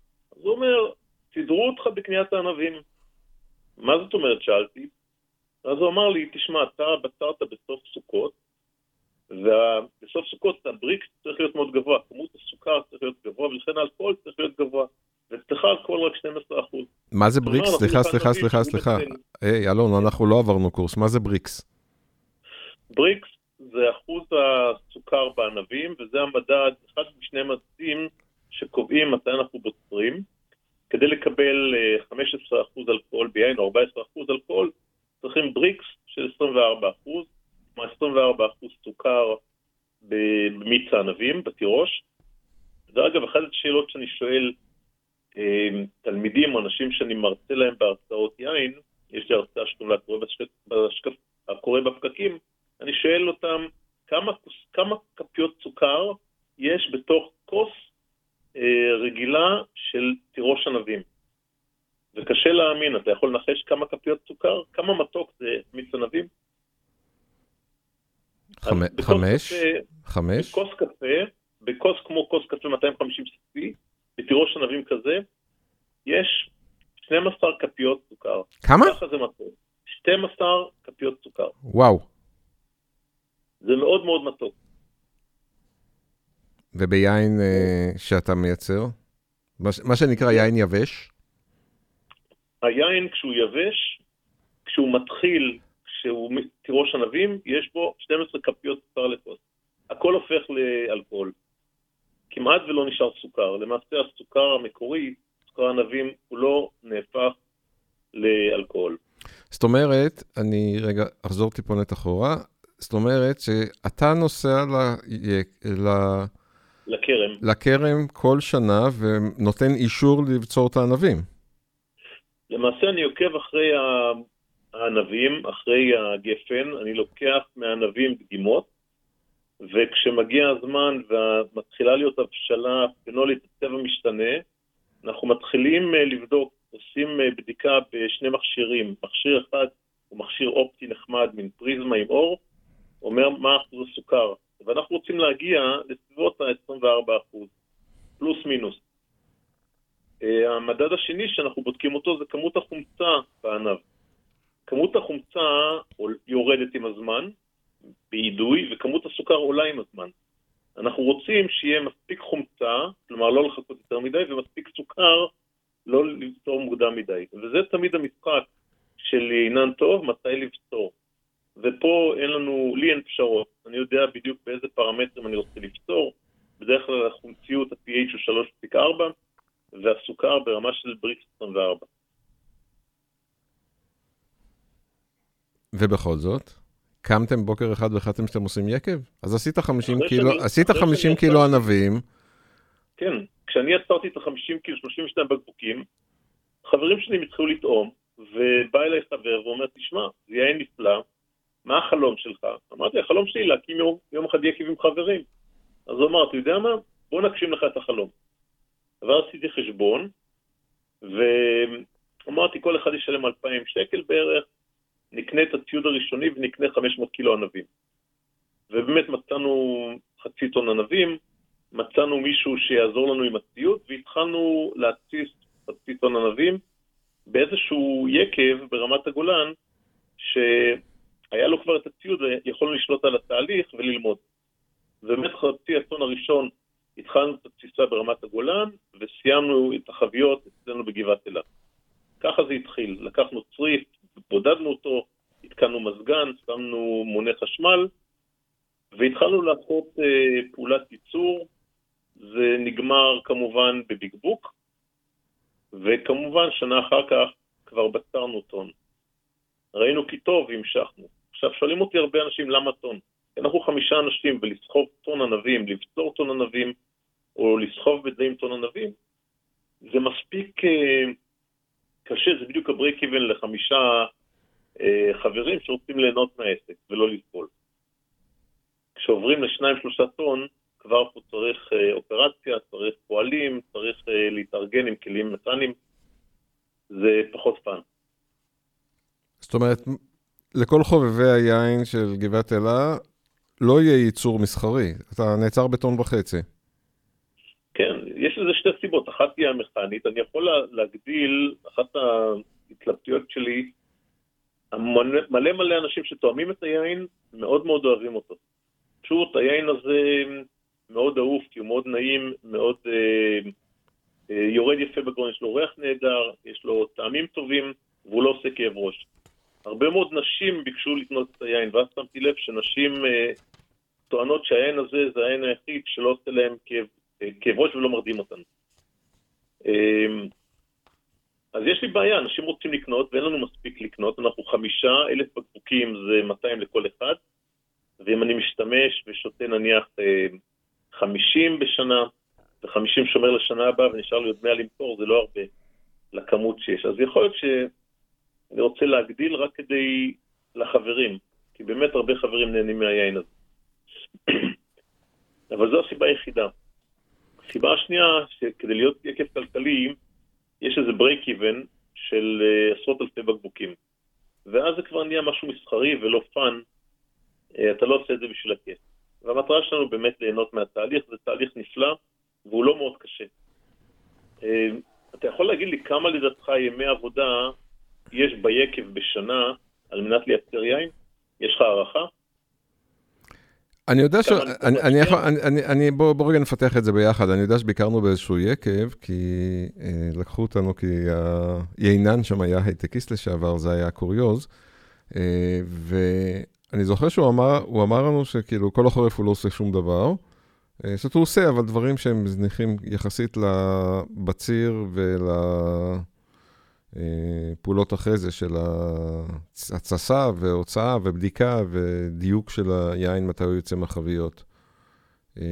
בקניית הענבים. מה זאת אומרת? שאלתי. אז הוא אמר לי, תשמע, אתה בצרת בסוף סוכות, ובסוף סוכות הבריקס צריך להיות מאוד גבוה, כמות הסוכר צריך להיות גבוה, ולכן האלכוהול צריך להיות גבוה. ואצלך אלכוהול רק 12 אחוז. מה זה בריקס? סליחה, סליחה, סליחה, סליחה. היי, אלון, אנחנו לא עברנו קורס, מה זה? בריקס זה אחוז הסוכר בענבים, וזה המדד, אחד משני מדדים שקובעים מתי אנחנו בוצרים. כדי לקבל 15% אה, אלכוהול ביין או 14% אלכוהול, צריכים בריקס של 24%, כלומר 24% סוכר במיץ הענבים, בתירוש. זה אגב אחת השאלות שאני שואל אה, תלמידים או אנשים שאני מרצה להם בהרצאות יין, יש לי הרצאה שתולה הקורא בפקקים, אני שואל אותם כמה, כמה כפיות סוכר יש בתוך כוס אה, רגילה של תירוש ענבים. וקשה להאמין, אתה יכול לנחש כמה כפיות סוכר? כמה מתוק זה מיץ ענבים? חמש? חמש? בכוס קפה, בכוס כמו כוס קפה 250 cc, בתירוש ענבים כזה, יש 12 כפיות סוכר. כמה? ככה זה מתוק. 12 כפיות סוכר. וואו. זה מאוד מאוד מתוק. וביין uh, שאתה מייצר? מה שנקרא יין יבש? היין כשהוא יבש, כשהוא מתחיל, כשהוא תירוש ענבים, יש בו 12 כפיות סוכר לכוס. הכל הופך לאלכוהול. כמעט ולא נשאר סוכר. למעשה הסוכר המקורי, סוכר ענבים, הוא לא נהפך לאלכוהול. זאת אומרת, אני רגע אחזור טיפונת אחורה, זאת אומרת שאתה נוסע ל... ל... לכרם. לכרם כל שנה ונותן אישור לבצור את הענבים. למעשה אני עוקב אחרי הענבים, אחרי הגפן, אני לוקח מהענבים דגימות, וכשמגיע הזמן ומתחילה להיות הבשלה פנולית, הצבע משתנה, אנחנו מתחילים אה, לבדוק, עושים אה, בדיקה בשני מכשירים. מכשיר אחד הוא מכשיר אופטי נחמד, מין פריזמה עם אור, אומר מה אחוז הסוכר. ואנחנו רוצים להגיע לסביבות ה-24%, פלוס מינוס. אה, המדד השני שאנחנו בודקים אותו זה כמות החומצה בענב. כמות החומצה יורדת עם הזמן, באידוי, וכמות הסוכר עולה עם הזמן. אנחנו רוצים שיהיה מספיק חומצה, כלומר לא לחכות יותר מדי, ומספיק סוכר, לא לפתור מוקדם מדי. וזה תמיד המשחק של עינן טוב, מתי לפתור. ופה אין לנו, לי אין פשרות. אני יודע בדיוק באיזה פרמטרים אני רוצה לפתור. בדרך כלל החומציות, ה-pH הוא 3.4, והסוכר ברמה של בריקס 24. ובכל זאת? קמתם בוקר אחד והחלטתם שאתם עושים יקב? אז עשית 50 קילו, שאני, עשית 50 קילו ענבים. כן, כשאני עצרתי את ה-50 קילו, 32 בקבוקים, חברים שלי התחילו לטעום, ובא אליי חבר ואומר, תשמע, זה יהיה נפלא, מה החלום שלך? אמרתי, החלום שלי להקים יום, יום אחד יקב עם חברים. אז הוא אמר, אתה יודע מה? בוא נגשים לך את החלום. ואז עשיתי חשבון, ואמרתי, כל אחד ישלם 2,000 שקל בערך, נקנה את הציוד הראשוני ונקנה 500 קילו ענבים. ובאמת מצאנו חצי טון ענבים, מצאנו מישהו שיעזור לנו עם הציוד, והתחלנו להתסיס חצי טון ענבים באיזשהו יקב ברמת הגולן, שהיה לו כבר את הציוד ויכולנו לשלוט על התהליך וללמוד. ובאמת חצי הטון הראשון התחלנו את התסיסה ברמת הגולן, וסיימנו את החביות אצלנו בגבעת אילת. ככה זה התחיל, לקחנו צריף, בודדנו אותו, התקנו מזגן, שמנו מונה חשמל, והתחלנו לעשות אה, פעולת ייצור. זה נגמר כמובן בבקבוק, וכמובן שנה אחר כך כבר בצרנו טון. ראינו כי טוב והמשכנו. עכשיו שואלים אותי הרבה אנשים למה טון. אנחנו חמישה אנשים ולסחוב טון ענבים, לבצור טון ענבים, או לסחוב בדליים טון ענבים, זה מספיק אה, קשה, זה בדיוק ה break even לחמישה אה, חברים שרוצים ליהנות מהעסק ולא לסבול. כשעוברים לשניים שלושה טון, כבר פה צריך אה, אופרציה, צריך פועלים, צריך אה, להתארגן עם כלים מכניים, זה פחות fun. זאת אומרת, לכל חובבי היין של גבעת אלה, לא יהיה ייצור מסחרי, אתה נעצר בטון וחצי. כן, יש לזה שתי סיבות. אחת היא המכנית, אני יכול להגדיל, אחת ההתלבטויות שלי, מלא מלא אנשים שתואמים את היין, מאוד מאוד אוהבים אותו. פשוט היין הזה מאוד אהוב, כי הוא מאוד נעים, מאוד אה, אה, יורד יפה בגרון, יש לו ריח נהדר, יש לו טעמים טובים, והוא לא עושה כאב ראש. הרבה מאוד נשים ביקשו לקנות את היין, ואז שמתי לב שנשים אה, טוענות שהיין הזה זה היין היחיד שלא עושה להם כאב כאב ראש ולא מרדים אותנו. אמ, אז יש לי בעיה, אנשים רוצים לקנות ואין לנו מספיק לקנות, אנחנו חמישה, אלף בקבוקים זה 200 לכל אחד, ואם אני משתמש ושותה נניח 50 אה, בשנה, ו-50 שומר לשנה הבאה ונשאר לי עוד 100 למכור, זה לא הרבה לכמות שיש. אז יכול להיות שאני רוצה להגדיל רק כדי לחברים, כי באמת הרבה חברים נהנים מהיין הזה. [clears throat] אבל זו הסיבה היחידה. הסיבה השנייה, שכדי להיות יקב כלכלי, יש איזה break even של אה, עשרות אלפי בקבוקים. ואז זה כבר נהיה משהו מסחרי ולא fun, אה, אתה לא עושה את זה בשביל הכסף. והמטרה שלנו באמת ליהנות מהתהליך, זה תהליך נפלא, והוא לא מאוד קשה. Uh, אתה יכול להגיד לי כמה לדעתך ימי עבודה יש ביקב בשנה על מנת לייצר יין? יש לך הערכה? אני יודע ש... אני, אני יכול, אני, אני, אני, בוא, בוא רגע נפתח את זה ביחד. אני יודע שביקרנו באיזשהו יקב, כי אה, לקחו אותנו, כי היינן שם היה הייטקיסט לשעבר, זה היה קוריוז. אה, ואני זוכר שהוא אמר, הוא אמר לנו שכאילו כל החורף הוא לא עושה שום דבר. אה, זאת אומרת, הוא עושה, אבל דברים שהם זניחים יחסית לבציר ול... פעולות אחרי זה של התססה והוצאה ובדיקה ודיוק של היין מתי הוא יוצא מהחביות. אה,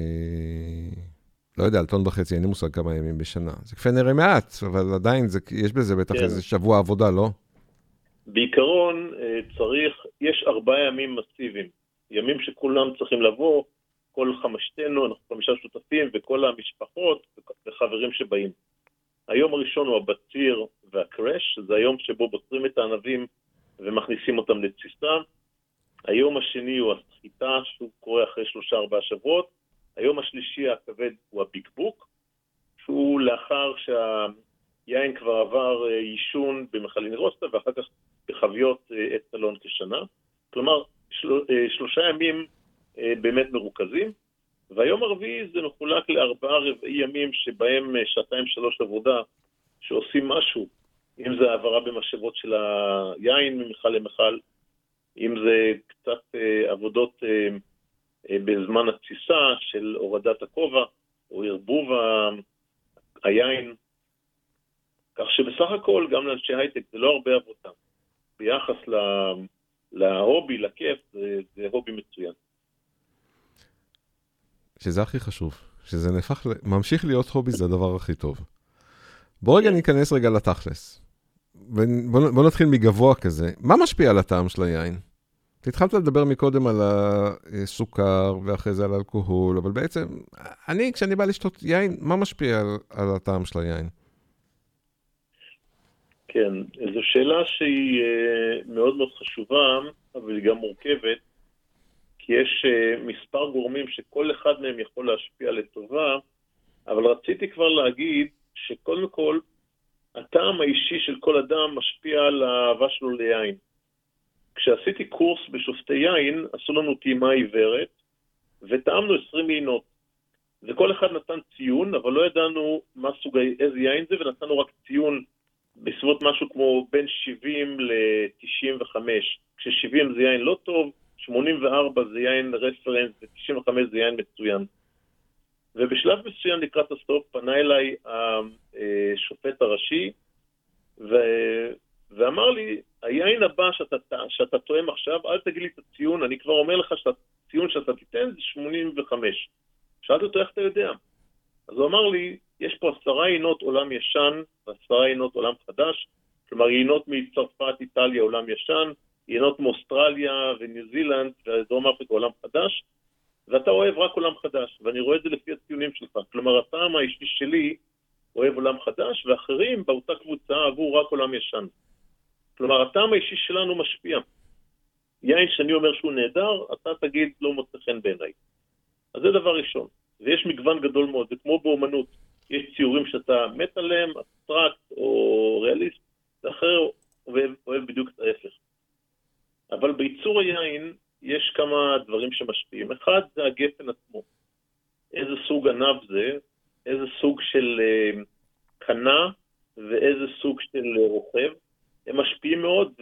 לא יודע, על טון וחצי, אין לי מושג כמה ימים בשנה. זה כפי נראה מעט, אבל עדיין זה, יש בזה בטח כן. איזה שבוע עבודה, לא? בעיקרון אה, צריך, יש ארבעה ימים מסיביים, ימים שכולם צריכים לבוא, כל חמשתנו, אנחנו חמישה שותפים וכל המשפחות וחברים שבאים. היום הראשון הוא הבציר והקרש, זה היום שבו בוצרים את הענבים ומכניסים אותם לתסיסה. היום השני הוא הסחיטה, שהוא קורה אחרי שלושה ארבעה שבועות. היום השלישי הכבד הוא הביקבוק, שהוא לאחר שהיין כבר עבר אה, עישון במכלין רוסטה ואחר כך בחביות עץ אה, אלון כשנה. כלומר, של, אה, שלושה ימים באמת מרוכזים. והיום הרביעי זה מחולק לארבעה רבעי ימים שבהם שעתיים שלוש עבודה שעושים משהו, אם זה העברה במשאבות של היין ממכל למכל, אם זה קצת אה, עבודות אה, אה, בזמן התסיסה של הורדת הכובע או ערבוב. היין, כך שבסך הכל גם לאנשי הייטק זה לא הרבה עבודה. ביחס לה... להובי, לכיף, זה, זה הובי מצוין. שזה הכי חשוב, שזה נהפך, ממשיך להיות הובי, זה הדבר הכי טוב. בוא רגע ניכנס רגע לתכלס. בוא, בוא נתחיל מגבוה כזה. מה משפיע על הטעם של היין? התחלת לדבר מקודם על הסוכר ואחרי זה על אלכוהול, אבל בעצם, אני, כשאני בא לשתות יין, מה משפיע על, על הטעם של היין? כן, זו שאלה שהיא אה, מאוד מאוד חשובה, אבל היא גם מורכבת, כי יש אה, מספר גורמים שכל אחד מהם יכול להשפיע לטובה, אבל רציתי כבר להגיד שקודם כל, הטעם האישי של כל אדם משפיע על האהבה שלו ליין. כשעשיתי קורס בשופטי יין, עשו לנו טעימה עיוורת, וטעמנו 20 יינות. וכל אחד נתן ציון, אבל לא ידענו מה סוג, איזה יין זה, ונתנו רק ציון בסביבות משהו כמו בין 70 ל-95. כש-70 זה יין לא טוב, 84 זה יין רפרנס ו-95 זה יין מצוין. ובשלב מסוים לקראת הסוף פנה אליי השופט הראשי ו... ואמר לי, היין הבא שאתה, שאתה תואם עכשיו, אל תגיד לי את הציון, אני כבר אומר לך שהציון שאתה תיתן זה 85. שאלתי אותו איך אתה יודע. אז הוא אמר לי, יש פה עשרה יינות עולם ישן ועשרה יינות עולם חדש, כלומר יינות מצרפת, איטליה, עולם ישן, יינות מאוסטרליה וניו זילנד ודרום אפריקה, עולם חדש, ואתה אוהב רק עולם חדש, ואני רואה את זה לפי הציונים שלך. כלומר, הטעם האישי שלי אוהב עולם חדש, ואחרים באותה קבוצה אהבו רק עולם ישן. כלומר, הטעם האישי שלנו משפיע. יין שאני אומר שהוא נהדר, אתה תגיד לא מוצא חן בעיניי. אז זה דבר ראשון. ויש מגוון גדול מאוד, זה כמו באומנות. יש ציורים שאתה מת עליהם, אבסטרקט או ריאליסט, ואחר אוהב, אוהב בדיוק את ההפך. אבל בייצור היין יש כמה דברים שמשפיעים. אחד זה הגפן עצמו. איזה סוג ענב זה, איזה סוג של uh, קנה ואיזה סוג של uh, רוכב. הם משפיעים מאוד,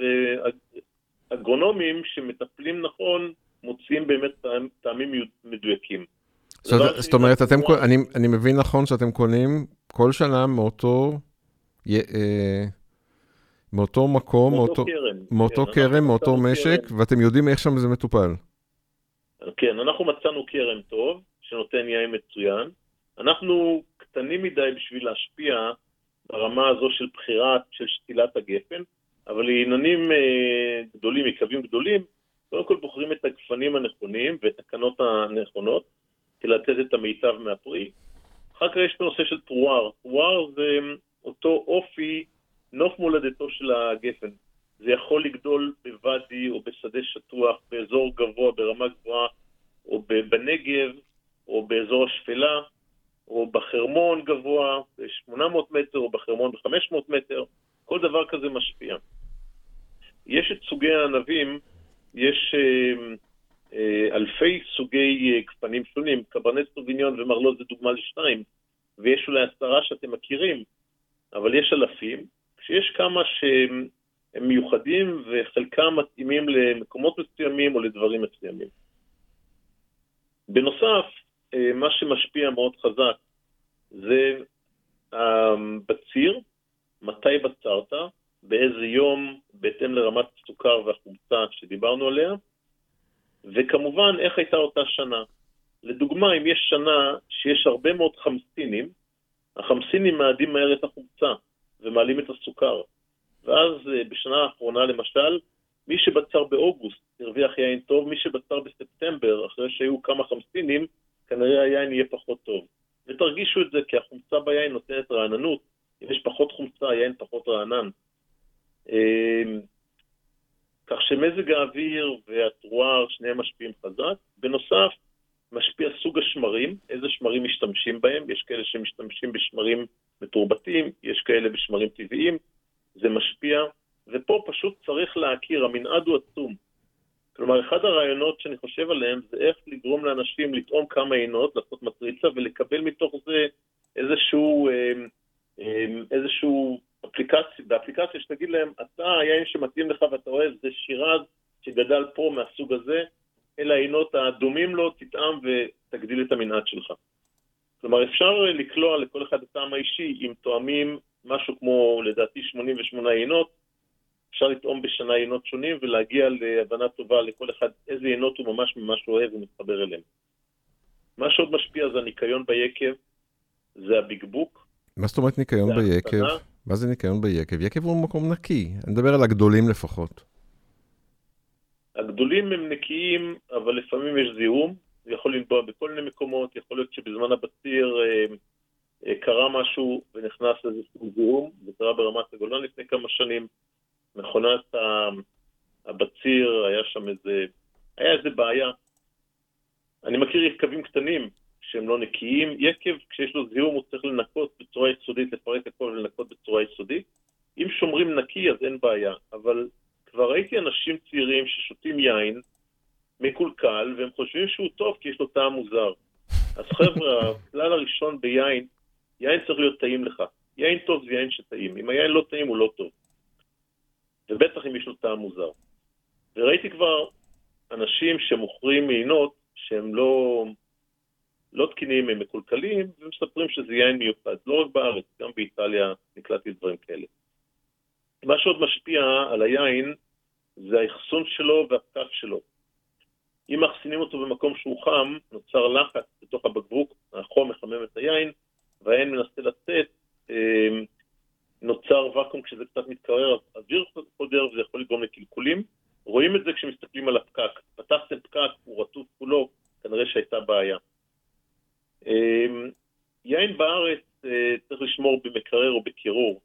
ואגרונומים שמטפלים נכון מוצאים באמת טעמים מדויקים. זאת אומרת, אתם, אני, אני מבין נכון שאתם קונים כל שנה מאותו, אה, מאותו מקום, מאותו מאותו כן, כרם, מאותו משק, כרם. ואתם יודעים איך שם זה מטופל. כן, אנחנו מצאנו כרם טוב, שנותן יין מצוין. אנחנו קטנים מדי בשביל להשפיע ברמה הזו של בחירה של שתילת הגפן, אבל לעניינים אה, גדולים, מקווים גדולים, קודם כל בוחרים את הגפנים הנכונים ואת הקנות הנכונות, כדי לתת את המיטב מהפרי. אחר כך יש את הנושא של טרואר. טרואר זה אותו אופי, נוף מולדתו של הגפן. זה יכול לגדול בוואדי או בשדה שטוח, באזור גבוה, ברמה גבוהה, או בנגב, או באזור השפלה, או בחרמון גבוה, ב-800 מטר, או בחרמון ב-500 מטר. כל דבר כזה משפיע. יש את סוגי הענבים, יש אה, אה, אלפי סוגי אה, גפנים שונים, קברנט סוביניון ומרלוט זה דוגמה לשניים, ויש אולי עשרה שאתם מכירים, אבל יש אלפים, כשיש כמה שהם מיוחדים וחלקם מתאימים למקומות מסוימים או לדברים מסוימים. בנוסף, אה, מה שמשפיע מאוד חזק זה אה, בציר, מתי בצרת, באיזה יום, בהתאם לרמת הסוכר והחומצה שדיברנו עליה, וכמובן, איך הייתה אותה שנה. לדוגמה, אם יש שנה שיש הרבה מאוד חמסינים, החמסינים מאדים מהר את החומצה ומעלים את הסוכר. ואז אה, בשנה האחרונה למשל, מי שבצר באוגוסט הרוויח יין טוב, מי שבצר בספטמבר, אחרי שהיו כמה חמסינים, כנראה היין יהיה פחות טוב. ותרגישו את זה, כי החומצה ביין נותנת רעננות. אם יש פחות חומצה, היין פחות רענן. אמ, כך שמזג האוויר והטרואר, שניהם משפיעים חזק. בנוסף, משפיע סוג השמרים, איזה שמרים משתמשים בהם, יש כאלה שמשתמשים בשמרים מתורבתים, יש כאלה בשמרים טבעיים, זה משפיע, ופה פשוט צריך להכיר, המנעד הוא עצום. כלומר, אחד הרעיונות שאני חושב עליהם זה איך לגרום לאנשים לטעום כמה עינות, לעשות מטריצה ולקבל מתוך זה איזשהו, אמ, אמ, איזשהו אפליקציה, באפליקציה שתגיד להם, אתה היין שמתאים לך ואתה אוהב, זה שירז שגדל פה מהסוג הזה, אלה העינות הדומים לו, תטעם ותגדיל את המנעד שלך. כלומר, אפשר לקלוע לכל אחד הטעם האישי אם תואמים משהו כמו, לדעתי, 88 עינות, אפשר לטעום בשנה עינות שונים ולהגיע להבנה טובה לכל אחד איזה עינות הוא ממש ממש אוהב ומתחבר אליהם. מה שעוד משפיע זה הניקיון ביקב, זה הבקבוק. מה זאת אומרת ניקיון ביקב? מה זה ניקיון ביקב? יקב הוא מקום נקי, אני מדבר על הגדולים לפחות. הגדולים הם נקיים, אבל לפעמים יש זיהום, זה יכול לנבוע בכל מיני מקומות, יכול להיות שבזמן הבציר אה, אה, קרה משהו ונכנס איזשהו זיהום, זה קרה ברמת הגולן לפני כמה שנים. מכונת הבציר, היה שם איזה, היה איזה בעיה. אני מכיר יקבים קטנים שהם לא נקיים. יקב, כשיש לו זיהום, הוא צריך לנקות בצורה יסודית, לפרק הכל ולנקות בצורה יסודית. אם שומרים נקי, אז אין בעיה. אבל כבר ראיתי אנשים צעירים ששותים יין מקולקל, והם חושבים שהוא טוב כי יש לו טעם מוזר. אז חבר'ה, הכלל הראשון ביין, יין צריך להיות טעים לך. יין טוב זה יין שטעים. אם היין לא טעים, הוא לא טוב. ובטח אם יש לו טעם מוזר. וראיתי כבר אנשים שמוכרים מעינות שהם לא, לא תקינים, הם מקולקלים, ומספרים שזה יין מיוחד. לא רק בארץ, גם באיטליה נקלטתי דברים כאלה. מה שעוד משפיע על היין זה האחסון שלו והפקק שלו. אם מאחסנים אותו במקום שהוא חם, נוצר לחץ בתוך הבקבוק, החום מחמם את היין, והיין מנסה לצאת, אמ, נוצר ואקום כשזה קצת מתקרר, אוויר חודר וזה יכול לגרום לקלקולים. רואים את זה כשמסתכלים על הפקק. פתחתם פקק, הוא רטוב כולו, כנראה שהייתה בעיה. אמ, יין בארץ אה, צריך לשמור במקרר או בקירור.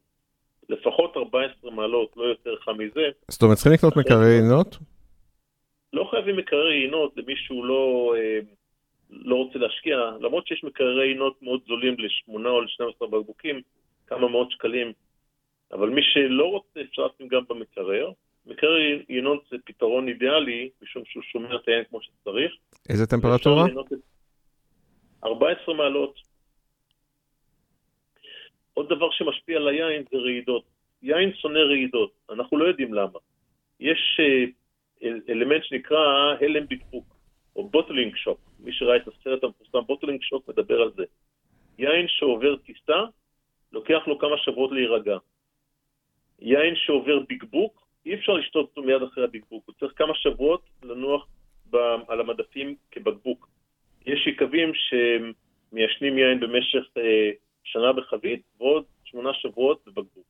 לפחות 14 מעלות, לא יותר חם מזה. זאת אומרת, צריכים לקנות מקררי יינות? לא חייבים מקררי יינות למי שהוא לא, אה, לא רוצה להשקיע, למרות שיש מקררי יינות מאוד זולים ל-8 או ל-12 בקבוקים, כמה מאות שקלים אבל מי שלא רוצה, אפשר לשים גם במקרר. מקרר יינות זה פתרון אידיאלי, משום שהוא שומר את היין כמו שצריך. איזה טמפרטורה? 14 מעלות. עוד דבר שמשפיע על היין זה רעידות. יין שונא רעידות, אנחנו לא יודעים למה. יש אה, אלמנט שנקרא הלם בדפוק, או bottling shock. מי שראה את הסרט המפורסם bottling shock מדבר על זה. יין שעובר טיסה, לוקח לו כמה שבועות להירגע. יין שעובר בקבוק, אי אפשר לשתות אותו מיד אחרי הבקבוק, הוא צריך כמה שבועות לנוח ב- על המדפים בבקבוק. יש יקבים שמיישנים יין במשך אה, שנה בחבית ועוד שמונה שבועות בבקבוק.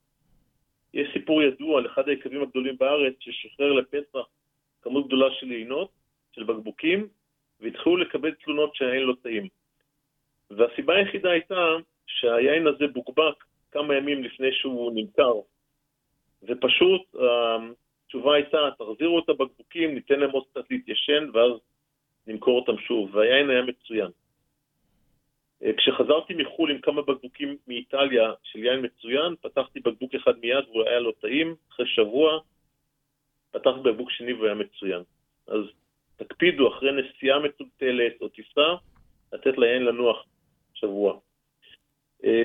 יש סיפור ידוע על אחד היקבים הגדולים בארץ ששחרר לפסח כמות גדולה של יינות, של בקבוקים, והתחילו לקבל תלונות שהיין לא טעים. והסיבה היחידה הייתה שהיין הזה בוקבק כמה ימים לפני שהוא נמכר ופשוט התשובה הייתה, תחזירו את הבקבוקים, ניתן להם עוד קצת להתיישן, ואז נמכור אותם שוב, והיין היה מצוין. אה, כשחזרתי מחו"ל עם כמה בקבוקים מאיטליה של יין מצוין, פתחתי בקבוק אחד מיד והוא היה לא טעים, אחרי שבוע פתחתי בקבוק שני והוא היה מצוין. אז תקפידו אחרי נסיעה מטולטלת או טיסה, לתת ליין לנוח שבוע. אה,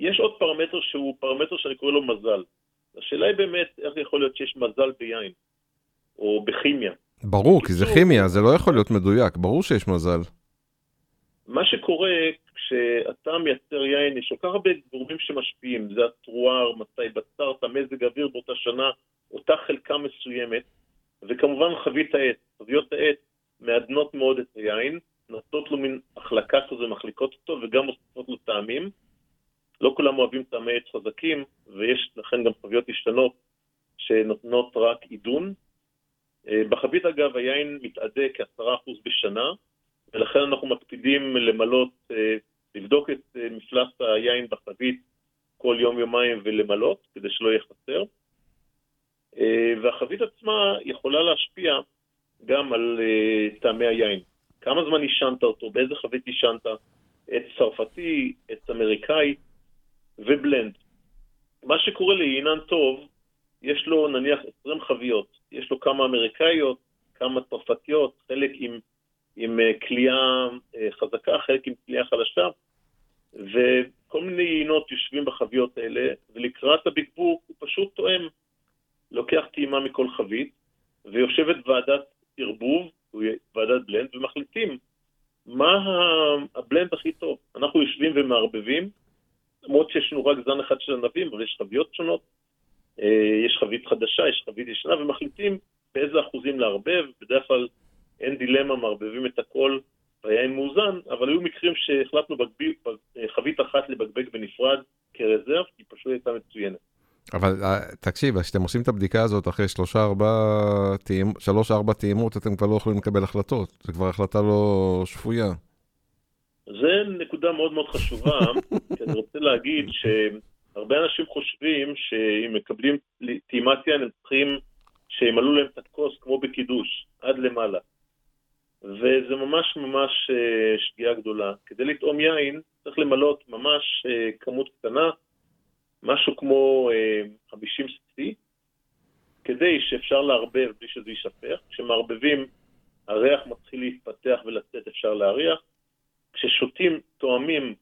יש עוד פרמטר שהוא פרמטר שאני קורא לו מזל. השאלה היא באמת, איך יכול להיות שיש מזל ביין, או בכימיה. ברור, כי זה כימיה, זה לא יכול להיות מדויק, ברור שיש מזל. מה שקורה כשאתה מייצר יין, יש כל כך הרבה גורמים שמשפיעים, זה הטרואר, מתי בצרת, מזג אוויר באותה שנה, אותה חלקה מסוימת, וכמובן חבית העט. חביות העט מעדנות מאוד את היין, נותנות לו מין החלקה כזו, מחליקות אותו, וגם מוסיפות לו טעמים. לא כולם אוהבים טעמי עץ חזקים, ויש לכן גם חביות משתנות שנותנות רק עידון. אה, בחבית אגב היין מתאדה כ-10% בשנה, ולכן אנחנו מקפידים למלות, אה, לבדוק את אה, מפלס היין בחבית כל יום-יומיים ולמלות, כדי שלא יהיה חסר. והחבית עצמה יכולה להשפיע גם על טעמי היין. כמה זמן עישנת אותו, באיזה חבית עישנת, עץ צרפתי, עץ אמריקאי ובלנד. מה שקורה ליינן טוב, יש לו נניח 20 חביות, יש לו כמה אמריקאיות, כמה צרפתיות, חלק עם, עם כליאה אה, אה, חזקה, חלק עם כליאה חלשה, וכל מיני יינות יושבים בחביות האלה, ולקראת הבקבוק הוא פשוט תואם, לוקח טעימה מכל חבית, ויושבת ועדת ערבוב, ועדת בלנד, ומחליטים מה הבלנד הכי טוב. אנחנו יושבים ומערבבים, למרות שיש לנו רק זן אחד של ענבים, אבל יש חביות שונות, אה, יש חבית חדשה, יש חבית ישנה, ומחליטים באיזה אחוזים לערבב, בדרך כלל אין דילמה, מערבבים את הכל והיין מאוזן, אבל היו מקרים שהחלטנו בגביל, חבית אחת לבקבק בנפרד כרזרב, כי פשוט הייתה מצוינת. אבל אה, תקשיב, כשאתם עושים את הבדיקה הזאת אחרי שלוש-ארבע טעימות, אתם כבר לא יכולים לקבל החלטות. זו כבר החלטה לא שפויה. זה נקודה מאוד מאוד חשובה, כי אני רוצה להגיד שהרבה אנשים חושבים שאם מקבלים טעימת יין הם צריכים שימלאו להם את הכוס כמו בקידוש, עד למעלה. וזה ממש ממש אה, שגיאה גדולה. כדי לטעום יין צריך למלות ממש אה, כמות קטנה, משהו כמו 50 cc, כדי שאפשר לערבב בלי שזה יישפך. כשמערבבים, הריח מתחיל להתפתח ולצאת, אפשר להריח. כששותים, תואמים,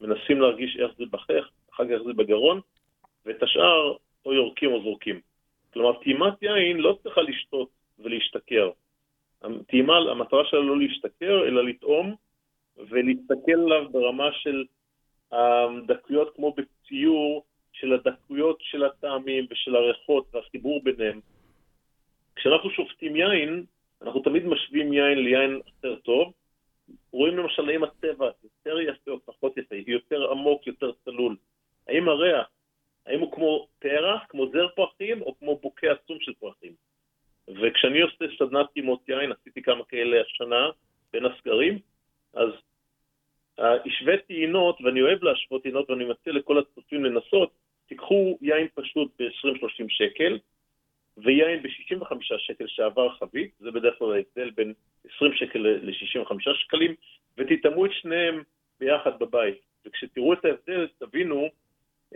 מנסים להרגיש איך זה בחך, אחר כך זה בגרון, ואת השאר או יורקים או זורקים. כלומר, טעימת יין לא צריכה לשתות ולהשתכר. טעימה, המטרה שלה לא להשתכר, אלא לטעום ולהסתכל עליו ברמה של הדקויות כמו בציור, של הדקויות של הטעמים ושל הריחות והחיבור ביניהם. כשאנחנו שופטים יין, אנחנו תמיד משווים יין ליין אחר טוב, רואים למשל האם הצבע יותר יפה או פחות יפה, יותר עמוק, יותר צלול. האם הריח, האם הוא כמו פרח, כמו זר פרחים, או כמו בוקה עצום של פרחים. וכשאני עושה סדנת טימות יין, עשיתי כמה כאלה השנה בין הסגרים, אז השוויתי יינות, ואני אוהב להשוות יינות, ואני מציע לכל הצופים לנסות, תיקחו יין פשוט ב-20-30 שקל, ויין ב-65 שקל שעבר חבית, זה בדרך כלל ההבדל בין 20 שקל ל-65 שקלים, ותטעמו את שניהם ביחד בבית. וכשתראו את ההבדל, תבינו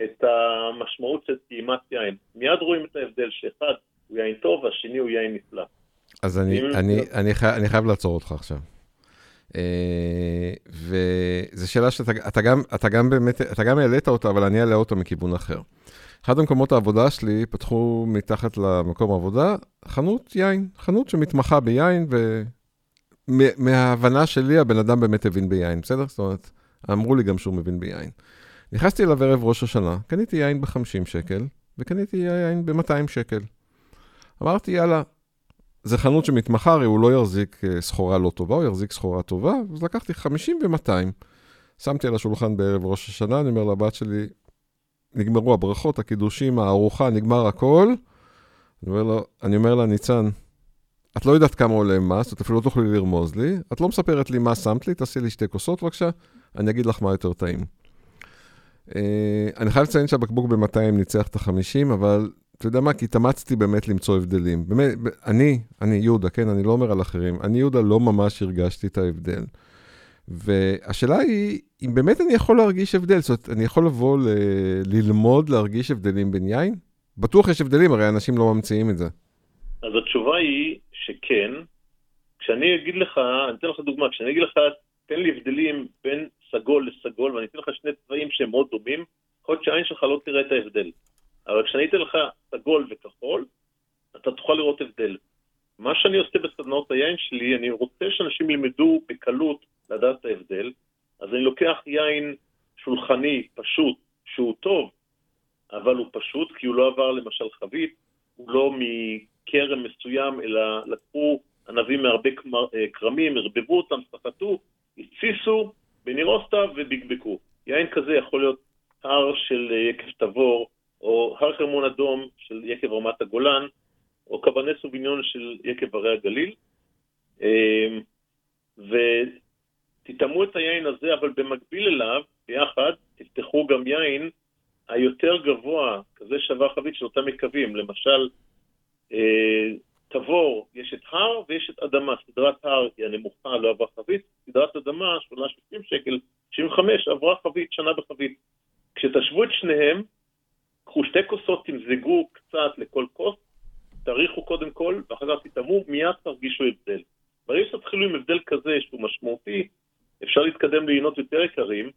את המשמעות של טעימת יין. מיד רואים את ההבדל שאחד הוא יין טוב והשני הוא יין נפלא. אז אני, אני, אני, חי, אני חייב לעצור אותך עכשיו. Uh, וזו שאלה שאתה אתה גם, אתה גם באמת, אתה גם העלית אותה, אבל אני אעלה אותה מכיוון אחר. אחד המקומות העבודה שלי פתחו מתחת למקום העבודה חנות יין, חנות שמתמחה ביין, ומההבנה שלי הבן אדם באמת הבין ביין, בסדר? זאת אומרת, אמרו לי גם שהוא מבין ביין. נכנסתי אליו ערב ראש השנה, קניתי יין ב-50 שקל, וקניתי יין ב-200 שקל. אמרתי, יאללה, זה חנות שמתמחה, הרי הוא לא יחזיק אה, סחורה לא טובה, הוא יחזיק סחורה טובה, אז לקחתי 50 ו-200. שמתי על השולחן בערב ראש השנה, אני אומר לבת שלי, נגמרו הברכות, הקידושים, הארוחה, נגמר הכל. אני אומר, לו, אני אומר לה, ניצן, את לא יודעת כמה עולה מס, את אפילו לא תוכלי לרמוז לי, את לא מספרת לי מה שמת לי, תעשי לי שתי כוסות בבקשה, אני אגיד לך מה יותר טעים. Uh, אני חייב לציין שהבקבוק ב-200 ניצח את ה-50, אבל אתה יודע מה? כי התאמצתי באמת למצוא הבדלים. באמת, אני, אני יהודה, כן, אני לא אומר על אחרים, אני יהודה לא ממש הרגשתי את ההבדל. והשאלה היא, אם באמת אני יכול להרגיש הבדל, זאת אומרת, אני יכול לבוא ל... ללמוד להרגיש הבדלים בין יין? בטוח יש הבדלים, הרי אנשים לא ממציאים את זה. אז התשובה היא שכן. כשאני אגיד לך, אני אתן לך דוגמה, כשאני אגיד לך, תן לי הבדלים בין סגול לסגול, ואני אתן לך שני צבעים שהם מאוד דומים, יכול להיות שהעין שלך לא תראה את ההבדל. אבל כשאני אתן לך סגול וכחול, אתה תוכל לראות הבדל. מה שאני עושה בסדנאות היין שלי, אני רוצה שאנשים ילמדו בקלות לדעת את ההבדל, אז אני לוקח יין שולחני פשוט, שהוא טוב, אבל הוא פשוט כי הוא לא עבר למשל חבית, הוא לא מכרם מסוים, אלא לקחו ענבים מהרבה אה, כרמים, ערבבו אותם, סחטו, הציסו בנירוסטה ובקבקו. יין כזה יכול להיות הר של יקב תבור, או הר חרמון אדום של יקב רמת הגולן, או קברנט סוביניון של יקב הרי הגליל. ותטעמו את היין הזה, אבל במקביל אליו, ביחד, תפתחו גם יין היותר גבוה, כזה שווה חבית של אותם יקבים. למשל, תבור, יש את הר ויש את אדמה. סדרת הר היא הנמוכה, לא עברה חבית, סדרת אדמה, שעולה 60 שקל, 75, עברה חבית, שנה בחבית. כשתשוו את שניהם, קחו שתי כוסות, תמזגו קצת לכל כוס, תריחו קודם כל, ואחר כך תטעמו, מיד תרגישו הבדל. ברגע שתתחילו עם הבדל כזה שהוא משמעותי, אפשר להתקדם ליינות יותר יקרים.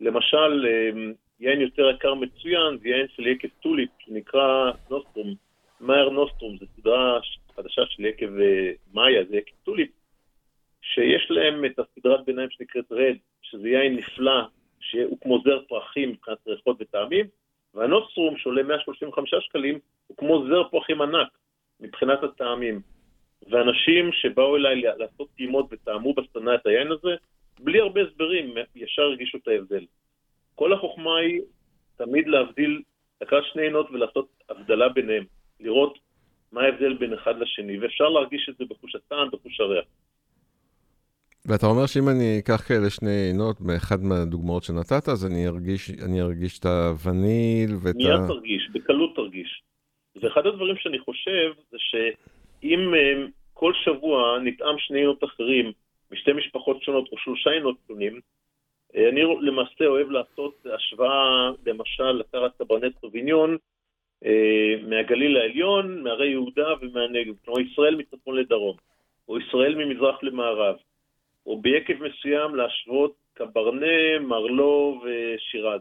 למשל, אמ, יין יותר יקר מצוין, זה יין של יקב טוליפ, שנקרא נוסטרום. מארה נוסטרום, זו סדרה חדשה של יקב אה, מאיה, זה יקב טוליפ, שיש להם את הסדרת ביניים שנקראת Red, שזה יין נפלא, שהוא כמו זר פרחים מבחינת ריחות וטעמים, והנוסטרום שעולה 135 שקלים, הוא כמו זר פרחים ענק מבחינת הטעמים. ואנשים שבאו אליי לעשות טעימות וטעמו בסדנה את היין הזה, בלי הרבה הסברים, ישר הרגישו את ההבדל. כל החוכמה היא תמיד להבדיל, לקחת שני עינות ולעשות הבדלה ביניהם. לראות מה ההבדל בין אחד לשני, ואפשר להרגיש את זה בחוש הטעם, בחוש הריח. ואתה אומר שאם אני אקח כאלה שני עינות באחד מהדוגמאות שנתת, אז אני ארגיש, אני ארגיש את הווניל ואת מיד ה... מיד תרגיש, בקלות תרגיש. ואחד הדברים שאני חושב זה שאם אה, כל שבוע נטעם שני עינות אחרים משתי משפחות שונות או שלושה עינות שונים, אה, אני למעשה אוהב לעשות השוואה, למשל, לקחת קברנט סוביניון אה, מהגליל העליון, מהרי יהודה ומהנגב, כלומר ישראל מצפון לדרום, או ישראל ממזרח למערב, או ביקב מסוים להשוות קברנה, מרלו ושירד.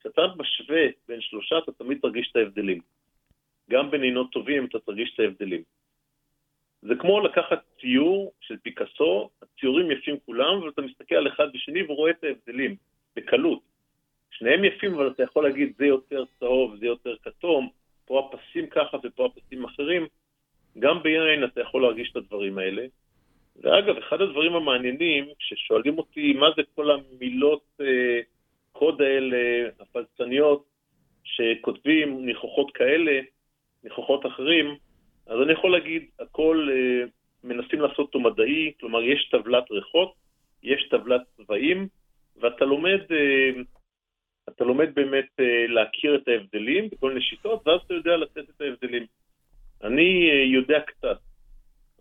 כשאתה משווה בין שלושה, אתה תמיד תרגיש את ההבדלים. גם בין עינות טובים אתה תרגיש את ההבדלים. זה כמו לקחת ציור של פיקאסו, הציורים יפים כולם, ואתה מסתכל על אחד ושני ורואה את ההבדלים, בקלות. שניהם יפים, אבל אתה יכול להגיד זה יותר צהוב, זה יותר כתום, פה הפסים ככה ופה הפסים אחרים. גם ביין אתה יכול להרגיש את הדברים האלה. ואגב, אחד הדברים המעניינים, כששואלים אותי מה זה כל המילות אה, קוד האלה, הפלצניות, שכותבים ניחוחות כאלה, ניחוחות אחרים, אז אני יכול להגיד, הכל אה, מנסים לעשות אותו מדעי, כלומר יש טבלת ריחות, יש טבלת צבעים, ואתה לומד אה, אתה לומד באמת אה, להכיר את ההבדלים בכל מיני שיטות, ואז אתה יודע לתת את ההבדלים. אני אה, יודע קצת.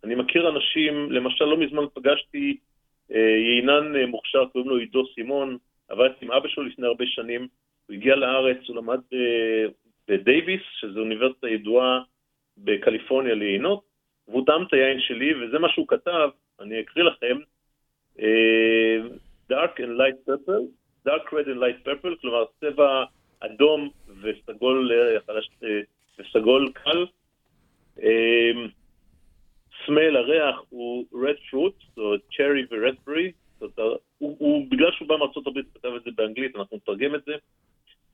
אני מכיר אנשים, למשל לא מזמן פגשתי אה, יינן מוכשר, קוראים לו עידו סימון, עבדתי עם אבא שלו לפני הרבה שנים, הוא הגיע לארץ, הוא למד בדייוויס, שזו אוניברסיטה ידועה בקליפורניה ליינות, והוא טעם את היין שלי, וזה מה שהוא כתב, אני אקריא לכם, Dark and Light Purple, dark red and light purple, כלומר צבע אדום וסגול, אה, וסגול קל. סמל הריח הוא red fruit, זאת אומרת צ'רי ורסברי, בגלל שהוא בא מארצות הברית, כתב את זה באנגלית, אנחנו נתרגם את זה.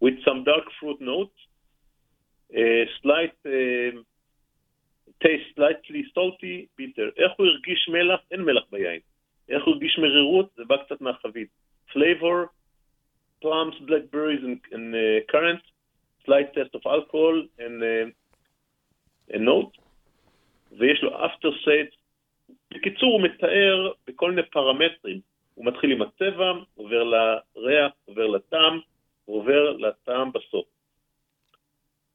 with some dark fruit notes, uh, slight, uh, taste slightly salty, bitter. איך הוא הרגיש מלח? אין מלח ביין. איך הוא הרגיש מרירות? זה בא קצת מהחבית. flavor, plums, blackberries and, and uh, currants, slight test of alcohol and uh, a note, ויש לו after set. בקיצור, הוא מתאר בכל מיני פרמטרים. הוא מתחיל עם הצבע, עובר לריח, עובר לטעם, ועובר לטעם בסוף.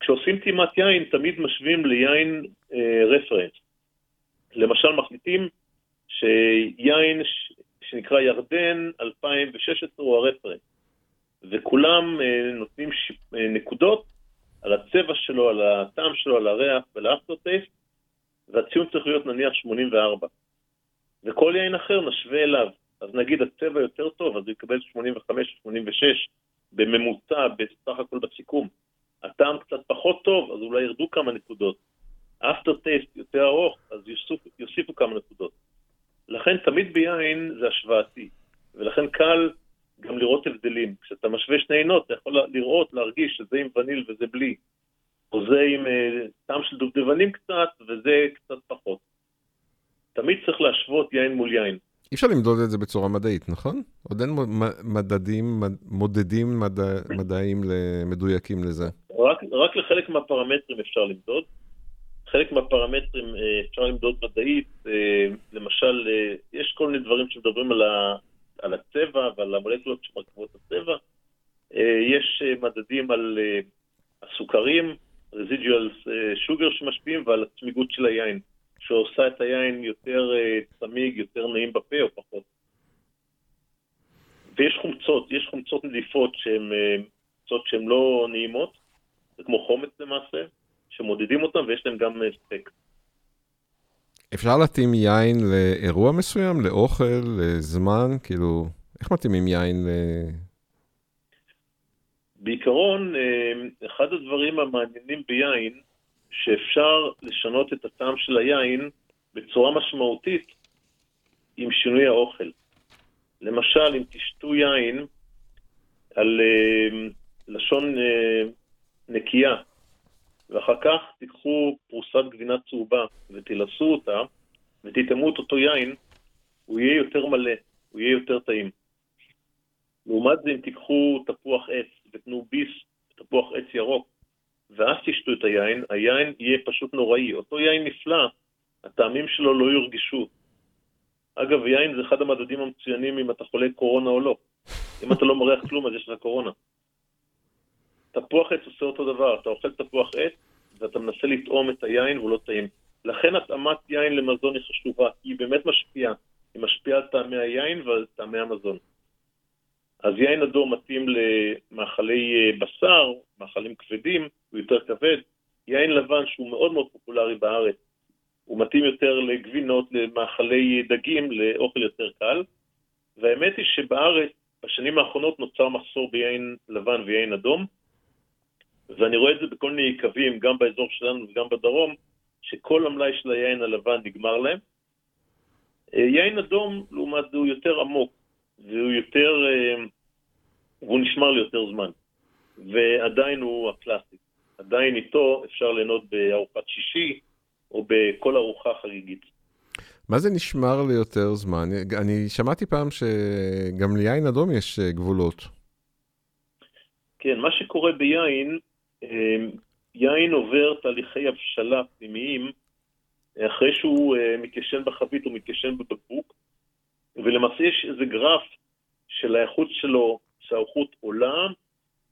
כשעושים טעימת יין, תמיד משווים ליין אה, רפרנס. למשל, מחליטים שיין ש... שנקרא ירדן 2016 הוא הרפרנס. וכולם אה, נותנים ש... אה, נקודות על הצבע שלו, על הטעם שלו, על הריח ולאפטרטייסט, והציון צריך להיות נניח 84. וכל יין אחר נשווה אליו. אז נגיד הצבע יותר טוב, אז הוא יקבל 85 86 בממוצע, בסך הכל בסיכום. הטעם קצת פחות טוב, אז אולי ירדו כמה נקודות. אפטר טייסט יותר ארוך, אז יוסיפו, יוסיפו כמה נקודות. לכן תמיד ביין זה השוואתי, ולכן קל גם לראות הבדלים. כשאתה משווה שני עינות, אתה יכול לראות, להרגיש שזה עם וניל וזה בלי. או זה עם uh, טעם של דובדבנים קצת, וזה קצת פחות. תמיד צריך להשוות יין מול יין. אי אפשר למדוד את זה בצורה מדעית, נכון? עוד אין מדדים, מודדים מדע, מדעיים מדויקים לזה. רק, רק לחלק מהפרמטרים אפשר למדוד. חלק מהפרמטרים אה, אפשר למדוד מדעית, אה, למשל, אה, יש כל מיני דברים שמדברים על, ה, על הצבע ועל המולקולות שמרכיבות הצבע. יש מדדים על הסוכרים, residual sugar שמשפיעים, ועל הצמיגות של היין, שעושה את היין יותר צמיג, יותר נעים בפה או פחות. ויש חומצות, יש חומצות נדיפות שהן חומצות שהן לא נעימות, זה כמו חומץ למעשה, שמודדים אותם ויש להם גם ספק. אפשר להתאים יין לאירוע מסוים, לאוכל, לזמן? כאילו, איך מתאימים יין. בעיקרון, אה, אחד הדברים המעניינים ביין, שאפשר לשנות את הטעם של היין בצורה משמעותית עם שינוי האוכל. למשל, אם תשתו יין על uh, לשון uh, נקייה, ואחר כך תיקחו פרוסת גבינה צהובה ותלעסו אותה ותטעמו את אותו יין, הוא יהיה יותר מלא, הוא יהיה יותר טעים. לעומת זה, אם תיקחו תפוח עץ ותנו ביס, תפוח עץ ירוק, ואז תשתו את היין, היין יהיה פשוט נוראי. אותו יין נפלא, הטעמים שלו לא יורגשו. אגב, יין זה אחד המדדים המצוינים אם אתה חולה קורונה או לא. אם אתה לא מריח כלום, אז יש לך קורונה. תפוח עץ עושה אותו דבר, אתה אוכל תפוח עץ ואתה מנסה לטעום את היין והוא לא טעים. לכן התאמת יין למזון היא חשובה, היא באמת משפיעה. היא משפיעה על טעמי היין ועל טעמי המזון. אז יין אדום מתאים למאכלי אה, בשר, מאכלים כבדים, הוא יותר כבד. יין לבן, שהוא מאוד מאוד פופולרי בארץ, הוא מתאים יותר לגבינות, למאכלי דגים, לאוכל יותר קל. והאמת היא שבארץ, בשנים האחרונות נוצר מחסור ביין לבן ויין אדום, ואני רואה את זה בכל מיני יקבים, גם באזור שלנו וגם בדרום, שכל המלאי של היין הלבן נגמר להם. אה, יין אדום, לעומת זה, הוא יותר עמוק, והוא יותר, אה, והוא נשמר ליותר זמן, ועדיין הוא הקלאסי. עדיין איתו אפשר ליהנות בארוחת שישי, או בכל ארוחה חגיגית. מה זה נשמר ליותר זמן? אני שמעתי פעם שגם ליין אדום יש אה, גבולות. כן, מה שקורה ביין, אמ, יין עובר תהליכי הבשלה פנימיים אחרי שהוא אה, מתיישן בחבית או מתיישן בבקבוק, ולמעשה יש איזה גרף של האיכות שלו, שהאיכות עולה,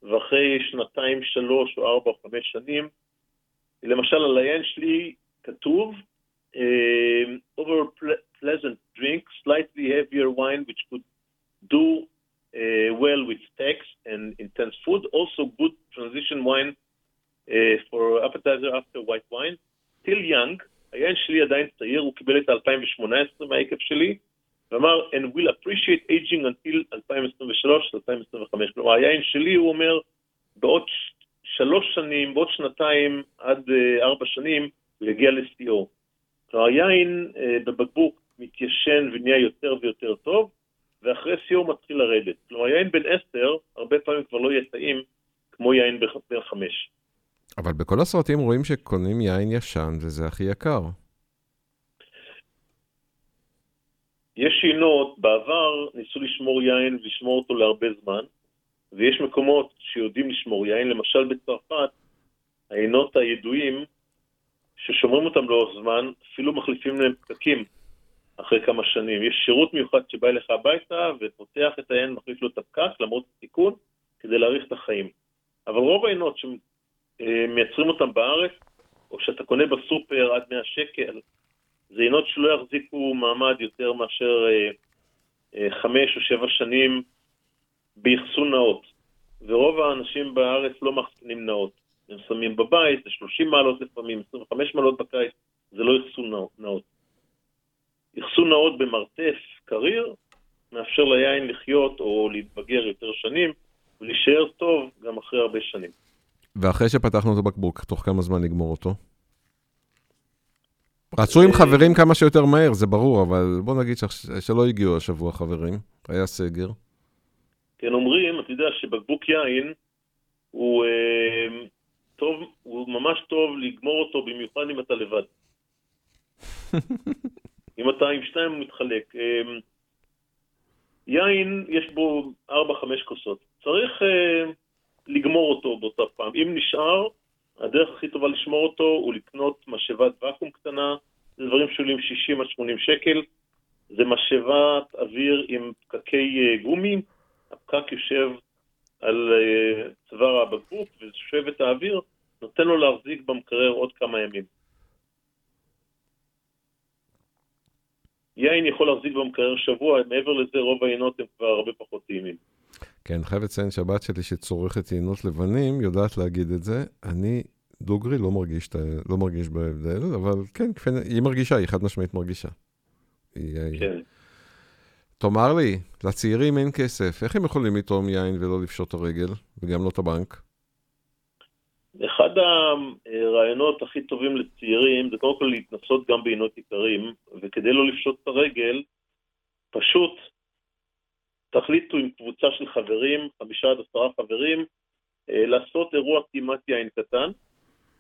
ואחרי שנתיים, שלוש או ארבע או חמש שנים, למשל על היין שלי כתוב, uh, over pleasant drink, slightly heavier wine which could do uh, well with steaks and intense food, also good transition wine uh, for appetizer after white wine. still young, היין שלי עדיין צעיר, הוא קיבל את 2018 מהיקף שלי, ואמר, and will appreciate aging until 2023-2025. כלומר, היין שלי, הוא אומר, בעוד שלוש שנים, בעוד שנתיים עד uh, ארבע שנים, יגיע לשיאו. כלומר, היין uh, בבקבוק מתיישן ונהיה יותר ויותר טוב, ואחרי שיאו מתחיל לרדת. כלומר, יין בן עשר, הרבה פעמים כבר לא יהיה טעים כמו יין בן חמש. אבל בכל הסרטים רואים שקונים יין ישן וזה הכי יקר. יש יינות, בעבר ניסו לשמור יין ולשמור אותו להרבה זמן, ויש מקומות שיודעים לשמור יין, למשל בצרפת, היינות הידועים, ששומרים אותם לאורך זמן, אפילו מחליפים להם פקקים אחרי כמה שנים. יש שירות מיוחד שבא אליך הביתה ופותח את היין, מחליף לו את הפקק למרות הסיכון, כדי להאריך את החיים. אבל רוב היינות שמייצרים אותם בארץ, או שאתה קונה בסופר עד 100 שקל, זה יינות שלא יחזיקו מעמד יותר מאשר אה, אה, חמש או שבע שנים באחסון נאות. ורוב האנשים בארץ לא מחסנים נאות. הם שמים בבית, זה 30 מעלות לפעמים, 25 מעלות בקיץ, זה לא אחסון נאות. אחסון נאות במרתף קריר מאפשר ליין לחיות או להתבגר יותר שנים ולהישאר טוב גם אחרי הרבה שנים. ואחרי שפתחנו את הבקבוק, תוך כמה זמן לגמור אותו? רצו עם חברים כמה שיותר מהר, זה ברור, אבל בוא נגיד שלא הגיעו השבוע חברים, היה סגר. כן, אומרים, אתה יודע שבקבוק יין הוא אה, טוב, הוא ממש טוב לגמור אותו, במיוחד אם אתה לבד. [laughs] אם אתה עם שניים מתחלק. אה, יין, יש בו 4-5 כוסות. צריך uh, לגמור אותו באותה פעם. אם נשאר, הדרך הכי טובה לשמור אותו הוא לקנות משאבת ואקום קטנה, זה דברים שעולים 60 עד 80 שקל. זה משאבת אוויר עם פקקי uh, גומי, הפקק יושב על uh, צוואר הבקבוק ושואב את האוויר, נותן לו להחזיק במקרר עוד כמה ימים. יין יכול להחזיק במקרר שבוע, מעבר לזה רוב היינות הם כבר הרבה פחות טעימים. כן, חייב לציין שהבת שלי שצורכת יינות לבנים, יודעת להגיד את זה. אני דוגרי לא מרגיש, לא מרגיש בהבדל, אבל כן, היא מרגישה, היא חד משמעית מרגישה. כן. תאמר לי, לצעירים אין כסף, איך הם יכולים לתרום יין ולא לפשוט את הרגל, וגם לא את הבנק? אחד הרעיונות הכי טובים לצעירים זה קודם כל להתנסות גם בעינות עיקרים, וכדי לא לפשוט את הרגל, פשוט תחליטו עם קבוצה של חברים, חמישה עד עשרה חברים, אה, לעשות אירוע טעימת יין קטן,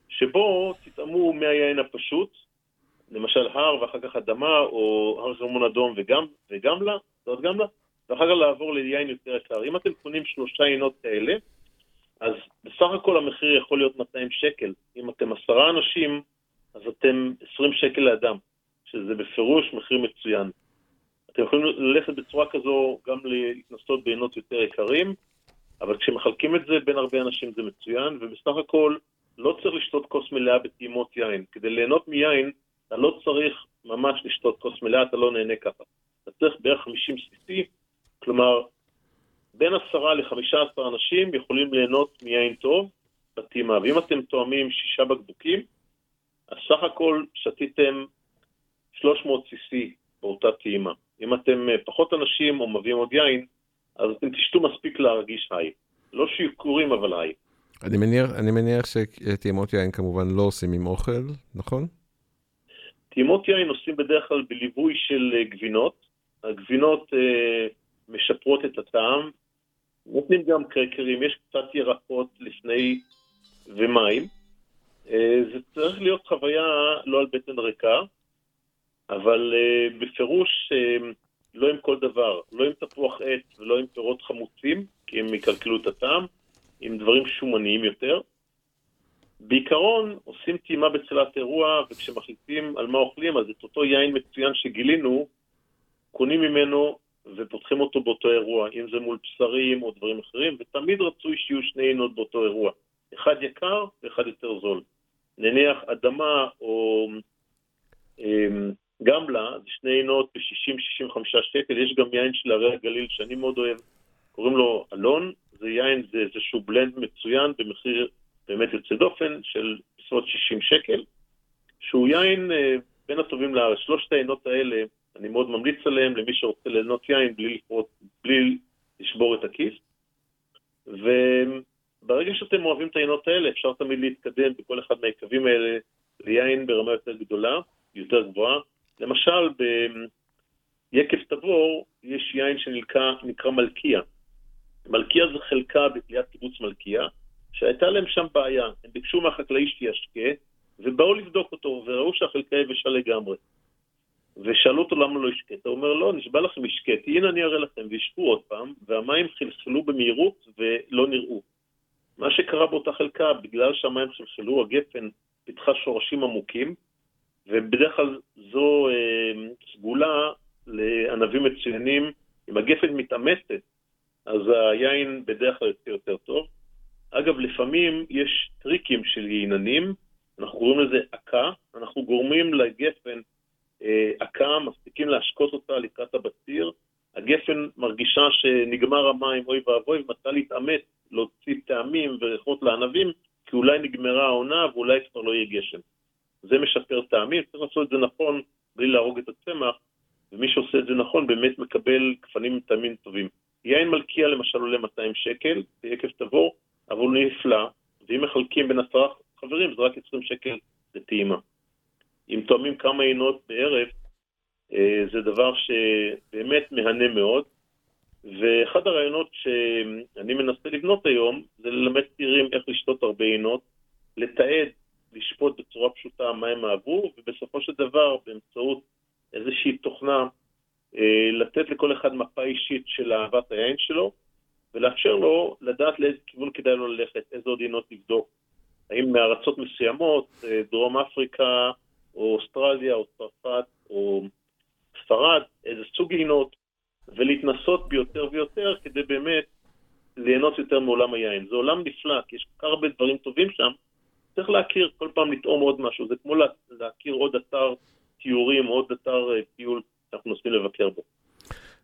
שבו תטעמו מהיין הפשוט, למשל הר ואחר כך אדמה, או הר חרמון אדום וגם, וגמלה, זאת גמלה, ואחר כך לעבור ליין יותר יקר. אם אתם קונים שלושה עינות כאלה, אז בסך הכל המחיר יכול להיות 200 שקל. אם אתם עשרה אנשים, אז אתם 20 שקל לאדם, שזה בפירוש מחיר מצוין. אתם יכולים ללכת בצורה כזו גם להתנסות בעינות יותר יקרים, אבל כשמחלקים את זה בין הרבה אנשים זה מצוין, ובסך הכל לא צריך לשתות כוס מלאה בטעימות יין. כדי ליהנות מיין, אתה לא צריך ממש לשתות כוס מלאה, אתה לא נהנה ככה. אתה צריך בערך 50 cc, כלומר, בין עשרה לחמישה עשר אנשים יכולים ליהנות מיין טוב בטעימה. ואם אתם תואמים שישה בקבוקים, אז סך הכל שתיתם 300 cc באותה טעימה. אם אתם אה, פחות אנשים או מביאים עוד יין, אז אתם תשתו מספיק להרגיש היי. לא שיכורים, אבל היי. אני מניח, אני מניח שטעימות יין כמובן לא עושים עם אוכל, נכון? טעימות יין עושים בדרך כלל בליווי של אה, גבינות. הגבינות אה, משפרות את הטעם, נותנים גם קרקרים, יש קצת ירקות לפני ומים. אה, זה צריך להיות חוויה לא על בטן ריקה, אבל אה, בפירוש אה, לא עם כל דבר, לא עם תפוח עץ ולא עם פירות חמוצים, כי הם יקלקלו את הטעם, עם דברים שומניים יותר. בעיקרון, עושים טעימה בצלת אירוע, וכשמחליטים על מה אוכלים, אז את אותו יין מצוין שגילינו, קונים ממנו ופותחים אותו באותו אירוע, אם זה מול בשרים או דברים אחרים, ותמיד רצוי שיהיו שני עינות באותו אירוע. אחד יקר ואחד יותר זול. נניח אדמה או אמ, גמלה, זה שני עינות ב-60-65 שקל, יש גם יין של הרי הגליל שאני מאוד אוהב, קוראים לו אלון, זה יין, זה איזשהו בלנד מצוין במחיר באמת יוצא דופן של בסביבות 60 שקל, שהוא יין אה, בין הטובים לארץ. שלושת העינות האלה אני מאוד ממליץ עליהם למי שרוצה ליהנות יין בלי, לפרוט, בלי לשבור את הכיס. וברגע שאתם אוהבים את העיינות האלה, אפשר תמיד להתקדם בכל אחד מהיקבים האלה ליין ברמה יותר גדולה, יותר גבוהה. למשל, ביקב תבור יש יין שנקרא מלכיה. מלכיה זה חלקה בתליית קיבוץ מלכיה, שהייתה להם שם בעיה. הם ביקשו מהחקלאי שישקה, ובאו לבדוק אותו, וראו שהחלקה יבשה לגמרי. ושאלו אותו למה לא השקית, הוא אומר, לא, נשבע לכם השקיתי, הנה אני אראה לכם, והשקו עוד פעם, והמים חלחלו במהירות ולא נראו. מה שקרה באותה חלקה, בגלל שהמים חלחלו, הגפן פיתחה שורשים עמוקים, ובדרך כלל זו אה, סגולה לענבים מצוינים. אם הגפן מתאמצת, אז היין בדרך כלל יוצא יותר טוב. אגב, לפעמים יש טריקים של ייננים, אנחנו קוראים לזה עקה, אנחנו גורמים לגפן עקה, אה, מפסיקים להשקות אותה לקראת הבציר. הגפן מרגישה שנגמר המים, אוי ואבוי, ומתחילה להתאמץ, להוציא טעמים וריחות לענבים, כי אולי נגמרה העונה ואולי כבר לא יהיה גשם. זה משפר טעמים, צריך לעשות את זה נכון בלי להרוג את הצמח, ומי שעושה את זה נכון באמת מקבל גפנים טעמים טובים. יין מלכיה למשל עולה 200 שקל, יקב תבור, אבל הוא נפלא, ואם מחלקים בין עשרה חברים זה רק 20 שקל לטעימה. אם תואמים כמה עינות בערב, אה, זה דבר שבאמת מהנה מאוד. ואחד הרעיונות שאני מנסה לבנות היום, זה ללמד צעירים איך לשתות הרבה עינות, לתעד, לשפוט בצורה פשוטה מה הם אהבו, ובסופו של דבר, באמצעות איזושהי תוכנה, אה, לתת לכל אחד מפה אישית של אהבת היין שלו, ולאפשר לו לדעת לאיזה כיוון כדאי לו ללכת, איזה עוד עינות לבדוק. האם מארצות מסוימות, אה, דרום אפריקה, או אוסטרליה, או צרפת, או ספרד, איזה סוג עינות, ולהתנסות ביותר ויותר כדי באמת ליהנות יותר מעולם היין. זה עולם נפלא, כי יש כל כך הרבה דברים טובים שם, צריך להכיר, כל פעם לטעום עוד משהו. זה כמו להכיר עוד אתר תיאורים, עוד אתר אה, טיול שאנחנו נוסעים לבקר בו.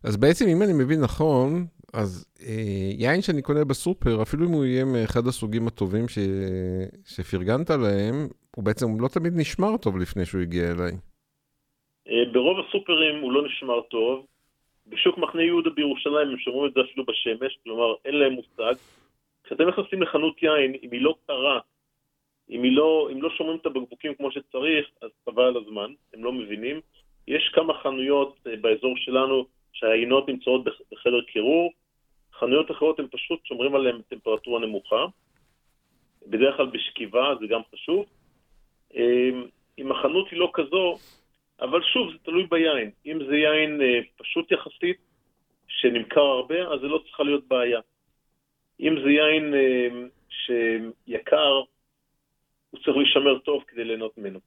אז בעצם, אם אני מבין נכון, אז אה, יין שאני קונה בסופר, אפילו אם הוא יהיה מאחד הסוגים הטובים ש... שפרגנת להם, הוא בעצם לא תמיד נשמר טוב לפני שהוא הגיע אליי. אה, ברוב הסופרים הוא לא נשמר טוב. בשוק מחנה יהודה בירושלים הם שומרים את זה אפילו בשמש, כלומר אין להם מושג. כשאתם נכנסים לחנות יין, אם היא לא קרה, אם, לא, אם לא שומרים את הבקבוקים כמו שצריך, אז חבל על הזמן, הם לא מבינים. יש כמה חנויות אה, באזור שלנו שהעינות נמצאות בחדר קירור, חנויות אחרות הם פשוט שומרים עליהן טמפרטורה נמוכה, בדרך כלל בשכיבה, זה גם חשוב. אמ, אם החנות היא לא כזו, אבל שוב, זה תלוי ביין. אם זה יין אה, פשוט יחסית, שנמכר הרבה, אז זה לא צריכה להיות בעיה. אם זה יין אה, שיקר, הוא צריך להישמר טוב כדי ליהנות ממנו.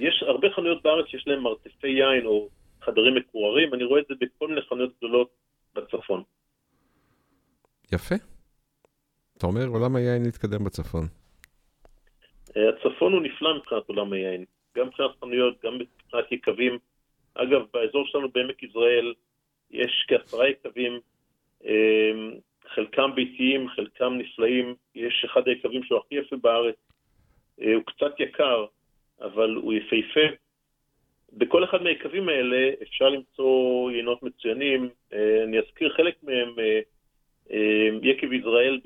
יש הרבה חנויות בארץ שיש להם מרתפי יין או חדרים מקוררים, אני רואה את זה בכל מיני חנויות גדולות בצפון. יפה. אתה אומר, עולם היין להתקדם בצפון. אה, הצפון הוא נפלא מבחינת עולם היין, גם מבחינת חנויות, גם מבחינת יקבים. אגב, באזור שלנו בעמק יזרעאל יש כעשרה יקבים, אה, חלקם ביתיים, חלקם נפלאים, יש אחד היקבים שהוא הכי יפה בארץ, אה, הוא קצת יקר, אבל הוא יפהפה. בכל אחד מהיקבים האלה אפשר למצוא יינות מצוינים. אה, אני אזכיר חלק מהם, אה, יקב יזרעאל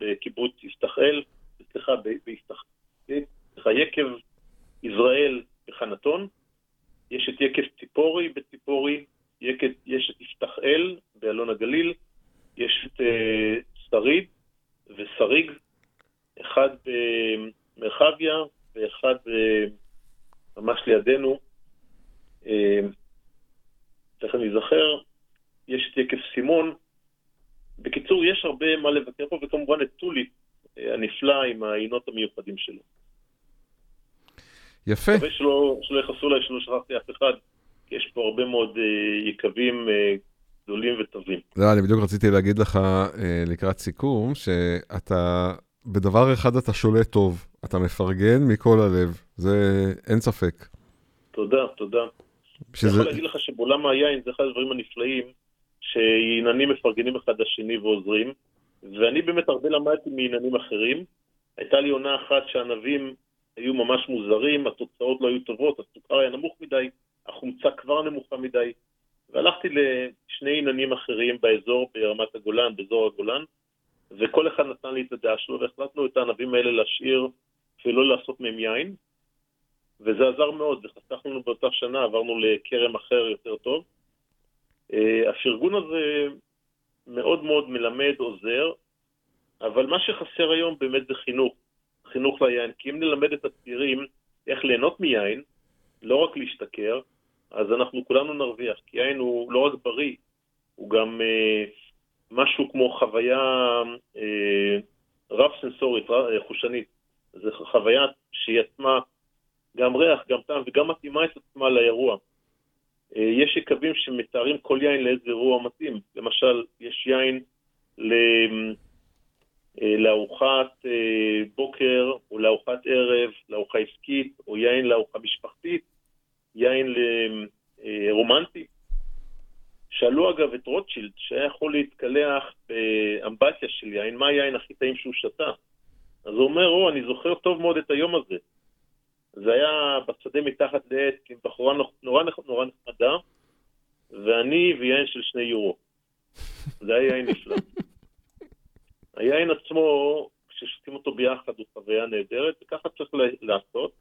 בקיבוץ יפתחאל, סליחה, סליחה, יקב יזרעאל בחנתון, יש את יקב ציפורי בציפורי, יש את יפתחאל באלון הגליל, יש את שריד ושריג, אחד במרחביה ואחד ממש לידינו, צריך אני אזכר, יש את יקף סימון. בקיצור, יש הרבה מה לבקר פה, וכמובן את טולי אה, הנפלא עם העינות המיוחדים שלו. יפה. מקווה שלא, שלא יכעסו עליי שלא שכחתי אף אחד, כי יש פה הרבה מאוד יקבים גדולים וטובים. לא, אני בדיוק רציתי להגיד לך uh, לקראת סיכום, שאתה, בדבר אחד אתה שולט טוב, אתה מפרגן מכל הלב, זה אין ספק. תודה, תודה. שזה... אני יכול להגיד לך שבעולם היין זה אחד הדברים הנפלאים, שעיננים מפרגנים אחד לשני ועוזרים, ואני באמת הרבה למדתי מעיננים אחרים. הייתה לי עונה אחת שהענבים היו ממש מוזרים, התוצאות לא היו טובות, הסוכר היה נמוך מדי, החומצה כבר נמוכה מדי, והלכתי לשני עיננים אחרים באזור, ברמת הגולן, באזור הגולן, וכל אחד נתן לי את הדעה שלו, והחלטנו את הענבים האלה להשאיר ולא לעשות מהם יין, וזה עזר מאוד, וחסך לנו באותה שנה, עברנו לכרם אחר יותר טוב. Uh, הפרגון הזה מאוד מאוד מלמד, עוזר, אבל מה שחסר היום באמת זה חינוך, חינוך ליין, כי אם נלמד את הצעירים איך ליהנות מיין, לא רק להשתכר, אז אנחנו כולנו נרוויח, כי יין הוא לא רק בריא, הוא גם uh, משהו כמו חוויה uh, רב-סנסורית, חושנית. זו חוויה שהיא עצמה גם ריח, גם טעם, וגם מתאימה את עצמה לאירוע. אה, יש יקבים שמתארים כל יין לאיזה אירוע מתאים. למשל, יש יין ל... אה, לארוחת אה, בוקר, או לארוחת ערב, לארוחה עסקית, או יין לארוחה משפחתית, יין רומנטי. שאלו אגב את רוטשילד, שהיה יכול להתקלח באמבטיה של יין, מה היין הכי טעים שהוא שתה? אז הוא אומר, או, אני זוכר טוב מאוד את היום הזה. זה היה בשדה מתחת לעץ עם בחורה נורא נורא נחמדה, ואני ויין של שני יורו. זה היה יין נפלא. היין עצמו, כששותים אותו ביחד הוא חוויה נהדרת, וככה צריך לעשות.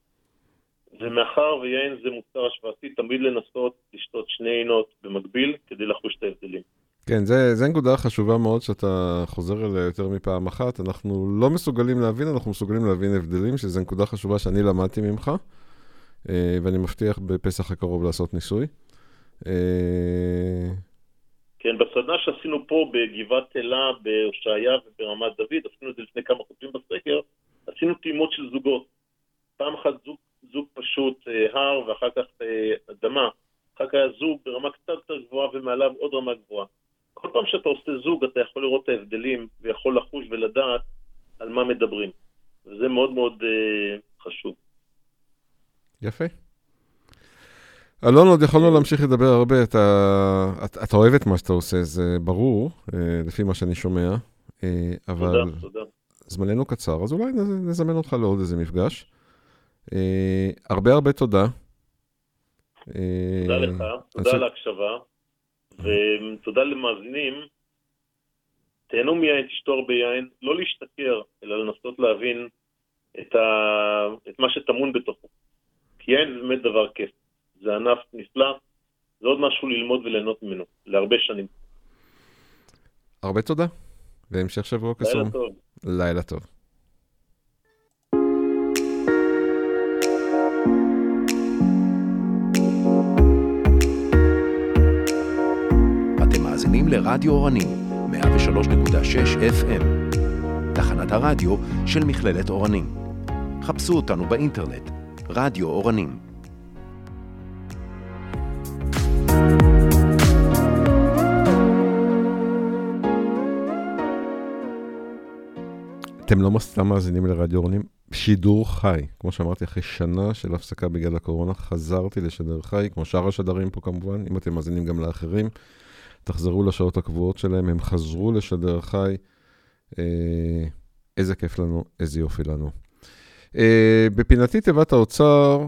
ומאחר ויין זה מוצר השוואתי, תמיד לנסות לשתות שני עינות במקביל כדי לחוש את ההבדלים. כן, זו נקודה חשובה מאוד שאתה חוזר אליה יותר מפעם אחת. אנחנו לא מסוגלים להבין, אנחנו מסוגלים להבין הבדלים, שזו נקודה חשובה שאני למדתי ממך. אה, ואני מבטיח בפסח הקרוב לעשות ניסוי. אה, כן, בסדנה שעשינו פה בגבעת אלה, בהושעיה וברמת דוד, עשינו את זה לפני כמה חודשים בסקר, עשינו טעימות של זוגות. פעם אחת זוג, זוג פשוט אה, הר ואחר כך אה, אדמה. אחר כך היה זוג ברמה קצת יותר גבוהה ומעליו עוד רמה גבוהה. כל פעם שאתה עושה זוג אתה יכול לראות את ההבדלים ויכול לחוש ולדעת על מה מדברים. וזה מאוד מאוד אה, חשוב. יפה. אלון, עוד יכולנו להמשיך לדבר הרבה. אתה, אתה, אתה אוהב את מה שאתה עושה, זה ברור, לפי מה שאני שומע. אבל תודה, תודה. זמננו קצר, אז אולי נז- נזמן אותך לעוד איזה מפגש. אה, הרבה הרבה תודה. אה, תודה לך, תודה על ההקשבה, ותודה למאזינים. תהנו מיין, תשתו הרבה יין, לא להשתכר, אלא לנסות להבין את, ה... את מה שטמון בתוכו. כי יין זה באמת דבר כיף. זה ענף נפלא, זה עוד משהו ללמוד וליהנות ממנו, להרבה שנים. הרבה תודה, והמשך שבוע קסום. לילה טוב. לילה טוב. לרדיו אורנים, 103.6 FM. תחנת הרדיו של מכללת אורנים. חפשו אותנו באינטרנט, רדיו אורנים. אתם לא סתם מאזינים לרדיו אורנים, שידור חי. כמו שאמרתי, אחרי שנה של הפסקה בגלל הקורונה, חזרתי לשדר חי, כמו שאר השדרים פה כמובן, אם אתם מאזינים גם לאחרים, תחזרו לשעות הקבועות שלהם, הם חזרו לשדר חי. אה, איזה כיף לנו, איזה יופי לנו. אה, בפינתי תיבת האוצר,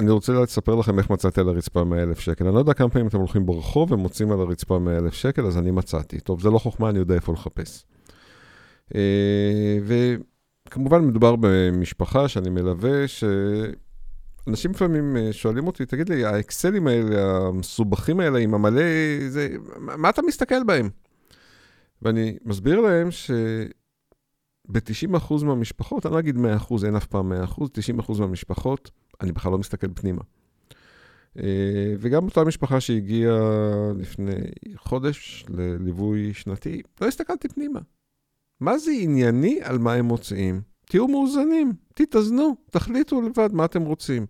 אני רוצה לספר לכם איך מצאתי על הרצפה 100,000 שקל. אני לא יודע כמה פעמים אתם הולכים ברחוב ומוצאים על הרצפה 100,000 שקל, אז אני מצאתי. טוב, זה לא חוכמה, אני יודע איפה לחפש. אה, וכמובן מדובר במשפחה שאני מלווה, שאנשים לפעמים אה, שואלים אותי, תגיד לי, האקסלים האלה, המסובכים האלה עם המלא, זה, מה אתה מסתכל בהם? ואני מסביר להם שב-90% מהמשפחות, אני לא אגיד 100%, אין אף פעם 100%, 90% מהמשפחות, אני בכלל לא מסתכל פנימה. אה, וגם אותה משפחה שהגיעה לפני חודש לליווי שנתי, לא הסתכלתי פנימה. מה זה ענייני על מה הם מוציאים? תהיו מאוזנים, תתאזנו, תחליטו לבד מה אתם רוצים.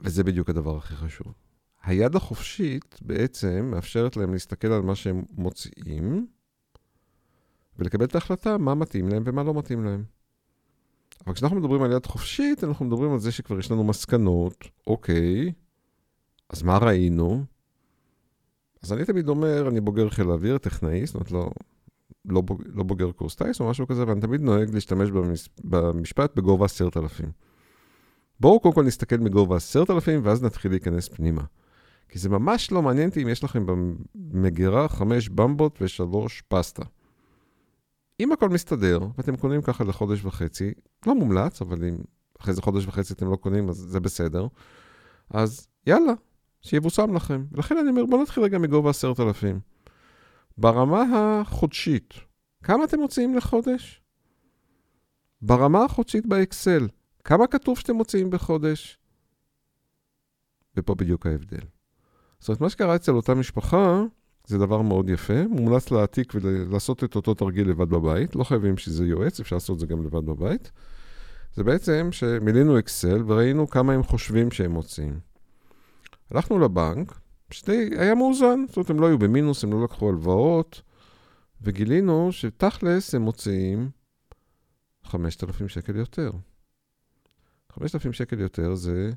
וזה בדיוק הדבר הכי חשוב. היד החופשית בעצם מאפשרת להם להסתכל על מה שהם מוציאים, ולקבל את ההחלטה מה מתאים להם ומה לא מתאים להם. אבל כשאנחנו מדברים על יד חופשית, אנחנו מדברים על זה שכבר יש לנו מסקנות, אוקיי, אז מה ראינו? אז אני תמיד אומר, אני בוגר חיל האוויר, טכנאי, זאת אומרת, לא, לא, בוג, לא בוגר קורס טייס או משהו כזה, ואני תמיד נוהג להשתמש במש, במשפט בגובה עשרת אלפים. בואו קודם כל נסתכל מגובה עשרת אלפים, ואז נתחיל להיכנס פנימה. כי זה ממש לא מעניין אותי אם יש לכם במגירה חמש במבות ושלוש פסטה. אם הכל מסתדר, ואתם קונים ככה לחודש וחצי, לא מומלץ, אבל אם אחרי זה חודש וחצי אתם לא קונים, אז זה בסדר. אז יאללה, שיבושם לכם. ולכן אני אומר, בואו נתחיל רגע מגובה עשרת אלפים. ברמה החודשית, כמה אתם מוציאים לחודש? ברמה החודשית באקסל, כמה כתוב שאתם מוציאים בחודש? ופה בדיוק ההבדל. זאת אומרת, מה שקרה אצל אותה משפחה, זה דבר מאוד יפה, מומלץ להעתיק ולעשות את אותו תרגיל לבד בבית, לא חייבים שזה יועץ, אפשר לעשות את זה גם לבד בבית. זה בעצם שמילאנו אקסל וראינו כמה הם חושבים שהם מוציאים. הלכנו לבנק, שדי, היה מאוזן, זאת אומרת, הם לא היו במינוס, הם לא לקחו הלוואות, וגילינו שתכלס הם מוציאים 5,000 שקל יותר. 5,000 שקל יותר זה,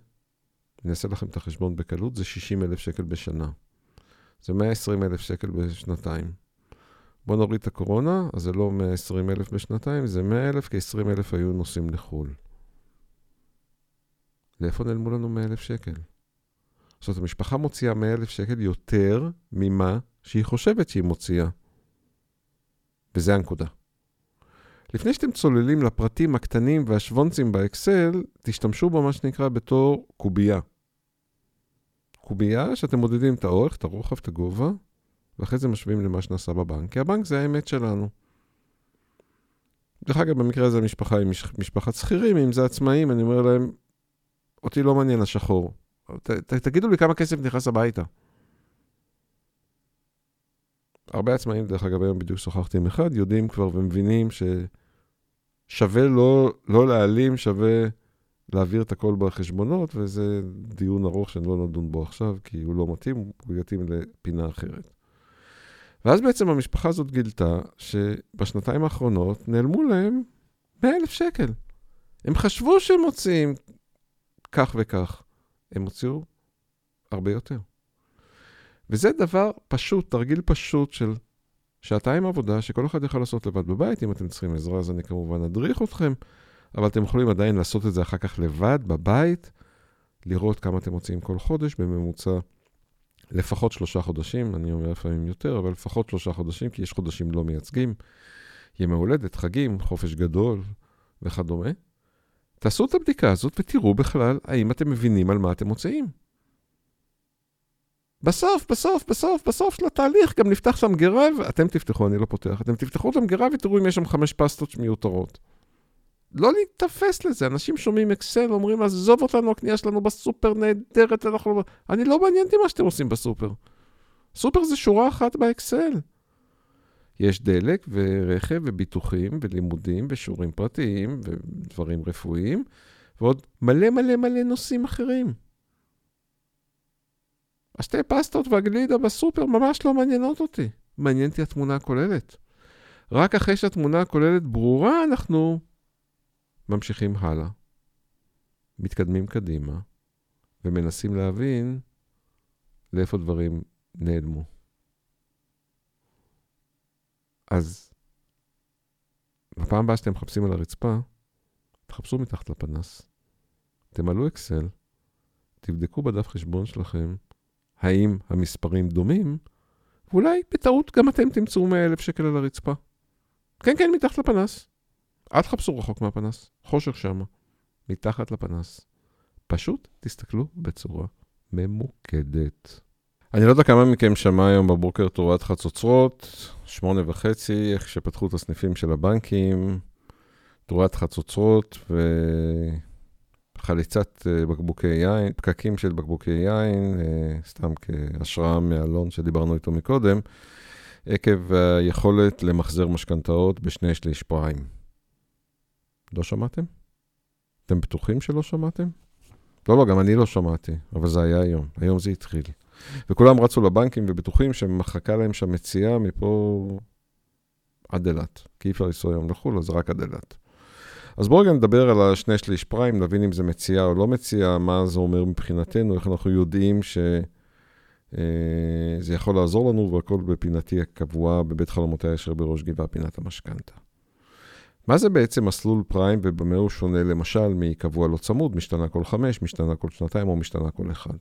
אני אעשה לכם את החשבון בקלות, זה 60,000 שקל בשנה. זה 120,000 שקל בשנתיים. בואו נוריד את הקורונה, אז זה לא 120,000 בשנתיים, זה 100,000, כי 20,000 היו נוסעים לחו"ל. לאיפה נעלמו לנו 100,000 שקל? זאת אומרת, המשפחה מוציאה 100,000 שקל יותר ממה שהיא חושבת שהיא מוציאה. וזה הנקודה. לפני שאתם צוללים לפרטים הקטנים והשוונצים באקסל, תשתמשו במה שנקרא בתור קובייה. קובייה שאתם מודדים את האורך, את הרוחב, את הגובה, ואחרי זה משווים למה שנעשה בבנק, כי הבנק זה האמת שלנו. דרך אגב, במקרה הזה המשפחה היא משפחת שכירים, אם זה עצמאים, אני אומר להם, אותי לא מעניין השחור. ת, ת, תגידו לי כמה כסף נכנס הביתה. הרבה עצמאים, דרך אגב, היום בדיוק שוחחתי עם אחד, יודעים כבר ומבינים ששווה לא, לא להעלים, שווה להעביר את הכל בחשבונות, וזה דיון ארוך שאני לא נדון בו עכשיו, כי הוא לא מתאים, הוא יתאים לפינה אחרת. ואז בעצם המשפחה הזאת גילתה שבשנתיים האחרונות נעלמו להם 100 אלף שקל. הם חשבו שהם מוציאים כך וכך, הם הוציאו הרבה יותר. וזה דבר פשוט, תרגיל פשוט של שעתיים עבודה שכל אחד יכול לעשות לבד בבית. אם אתם צריכים עזרה, אז אני כמובן אדריך אתכם, אבל אתם יכולים עדיין לעשות את זה אחר כך לבד, בבית, לראות כמה אתם מוציאים כל חודש, בממוצע לפחות שלושה חודשים, אני אומר לפעמים יותר, אבל לפחות שלושה חודשים, כי יש חודשים לא מייצגים, ימי הולדת, חגים, חופש גדול וכדומה. תעשו את הבדיקה הזאת ותראו בכלל האם אתם מבינים על מה אתם מוציאים. בסוף, בסוף, בסוף, בסוף של התהליך גם נפתח שם גירה, ואתם תפתחו, אני לא פותח, אתם תפתחו שם גירה ותראו אם יש שם חמש פסטות מיותרות. לא להיתפס לזה, אנשים שומעים אקסל, אומרים, עזוב אותנו, הקנייה שלנו בסופר נהדרת, אנחנו... לא- אני לא מעניין אותי מה שאתם עושים בסופר. סופר זה שורה אחת באקסל. יש דלק ורכב וביטוחים ולימודים ושיעורים פרטיים ודברים רפואיים, ועוד מלא מלא מלא נושאים אחרים. השתי פסטות והגלידה בסופר ממש לא מעניינות אותי. מעניין אותי התמונה הכוללת. רק אחרי שהתמונה הכוללת ברורה, אנחנו ממשיכים הלאה, מתקדמים קדימה, ומנסים להבין לאיפה דברים נעלמו. אז בפעם הבאה שאתם מחפשים על הרצפה, תחפשו מתחת לפנס. תמלאו אקסל, תבדקו בדף חשבון שלכם האם המספרים דומים, ואולי בטעות גם אתם תמצאו 100 אלף שקל על הרצפה. כן, כן, מתחת לפנס. אל תחפשו רחוק מהפנס, חושך שמה, מתחת לפנס. פשוט תסתכלו בצורה ממוקדת. אני לא יודע כמה מכם שמע היום בבוקר תורת חצוצרות, שמונה וחצי, איך שפתחו את הסניפים של הבנקים, תורת חצוצרות וחליצת אה, בקבוקי יין, פקקים של בקבוקי יין, אה, סתם כהשראה מאלון שדיברנו איתו מקודם, עקב היכולת למחזר משכנתאות בשני שליש פריים. לא שמעתם? אתם בטוחים שלא שמעתם? לא, לא, גם אני לא שמעתי, אבל זה היה היום. היום זה התחיל. וכולם רצו לבנקים ובטוחים שמחכה להם שם מציאה מפה עד אילת. כי אי אפשר לנסוע היום לחו"ל, אז רק עד אילת. אז בואו רגע נדבר על השני שליש פריים, נבין אם זה מציאה או לא מציאה, מה זה אומר מבחינתנו, איך אנחנו יודעים שזה אה, יכול לעזור לנו, והכל בפינתי הקבועה בבית חלומותי אשר בראש גבעה, פינת המשכנתה. מה זה בעצם מסלול פריים ובמה הוא שונה למשל מקבוע לא צמוד, משתנה כל חמש, משתנה כל שנתיים או משתנה כל אחד?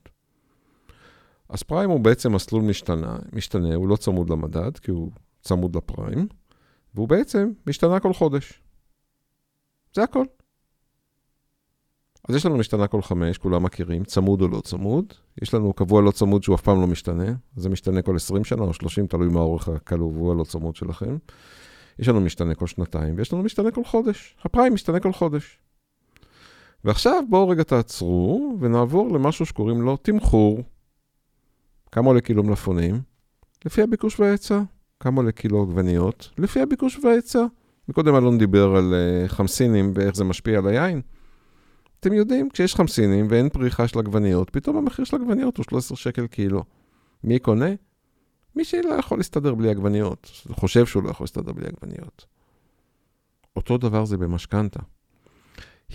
אז פריים הוא בעצם מסלול משתנה, משתנה, הוא לא צמוד למדד, כי הוא צמוד לפריים, והוא בעצם משתנה כל חודש. זה הכל. אז יש לנו משתנה כל חמש, כולם מכירים, צמוד או לא צמוד. יש לנו קבוע לא צמוד שהוא אף פעם לא משתנה, זה משתנה כל 20 שנה או 30, תלוי מה האורך הקבוע לא צמוד שלכם. יש לנו משתנה כל שנתיים, ויש לנו משתנה כל חודש. הפריים משתנה כל חודש. ועכשיו בואו רגע תעצרו, ונעבור למשהו שקוראים לו תמחור. כמה עולה קילו מלפונים? לפי הביקוש וההיצע. כמה עולה קילו עגבניות? לפי הביקוש וההיצע. מקודם אלון דיבר על uh, חמסינים ואיך זה משפיע על היין. אתם יודעים, כשיש חמסינים ואין פריחה של עגבניות, פתאום המחיר של עגבניות הוא 13 שקל קילו. מי קונה? מי שלא יכול להסתדר בלי עגבניות, חושב שהוא לא יכול להסתדר בלי עגבניות. אותו דבר זה במשכנתה.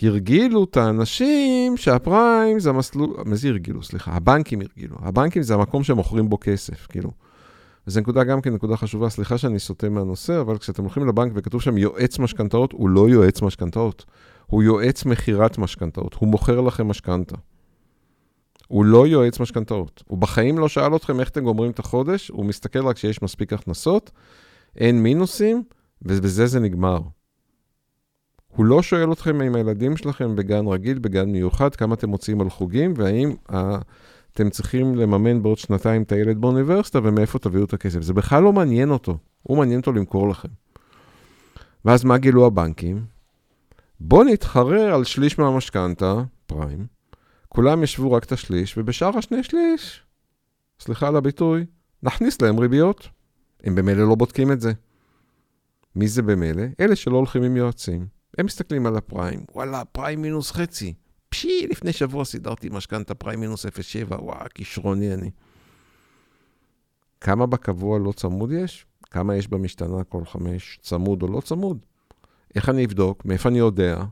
הרגילו את האנשים שהפריים זה המסלול, מה זה הרגילו? סליחה, הבנקים הרגילו. הבנקים זה המקום שמוכרים בו כסף, כאילו. וזו נקודה גם כן נקודה חשובה, סליחה שאני סוטה מהנושא, אבל כשאתם הולכים לבנק וכתוב שם יועץ משכנתאות, הוא לא יועץ משכנתאות, הוא יועץ מכירת משכנתאות, הוא מוכר לכם משכנתה. הוא לא יועץ משכנתאות. הוא בחיים לא שאל אתכם איך אתם גומרים את החודש, הוא מסתכל רק שיש מספיק הכנסות, אין מינוסים, ובזה זה נגמר. הוא לא שואל אתכם אם הילדים שלכם בגן רגיל, בגן מיוחד, כמה אתם מוציאים על חוגים, והאם ה... אתם צריכים לממן בעוד שנתיים את הילד באוניברסיטה, ומאיפה תביאו את הכסף. זה בכלל לא מעניין אותו, הוא מעניין אותו למכור לכם. ואז מה גילו הבנקים? בוא נתחרר על שליש מהמשכנתה, פריים, כולם ישבו רק את השליש, ובשאר השני שליש, סליחה על הביטוי, נכניס להם ריביות. הם במילא לא בודקים את זה. מי זה במילא? אלה שלא הולכים עם יועצים. הם מסתכלים על הפריים, וואלה, פריים מינוס חצי. פשי, לפני שבוע סידרתי משכנתה פריים מינוס 0.7, וואו, כישרוני אני. כמה בקבוע לא צמוד יש? כמה יש במשתנה כל חמש, צמוד או לא צמוד? איך אני אבדוק? מאיפה אני יודע?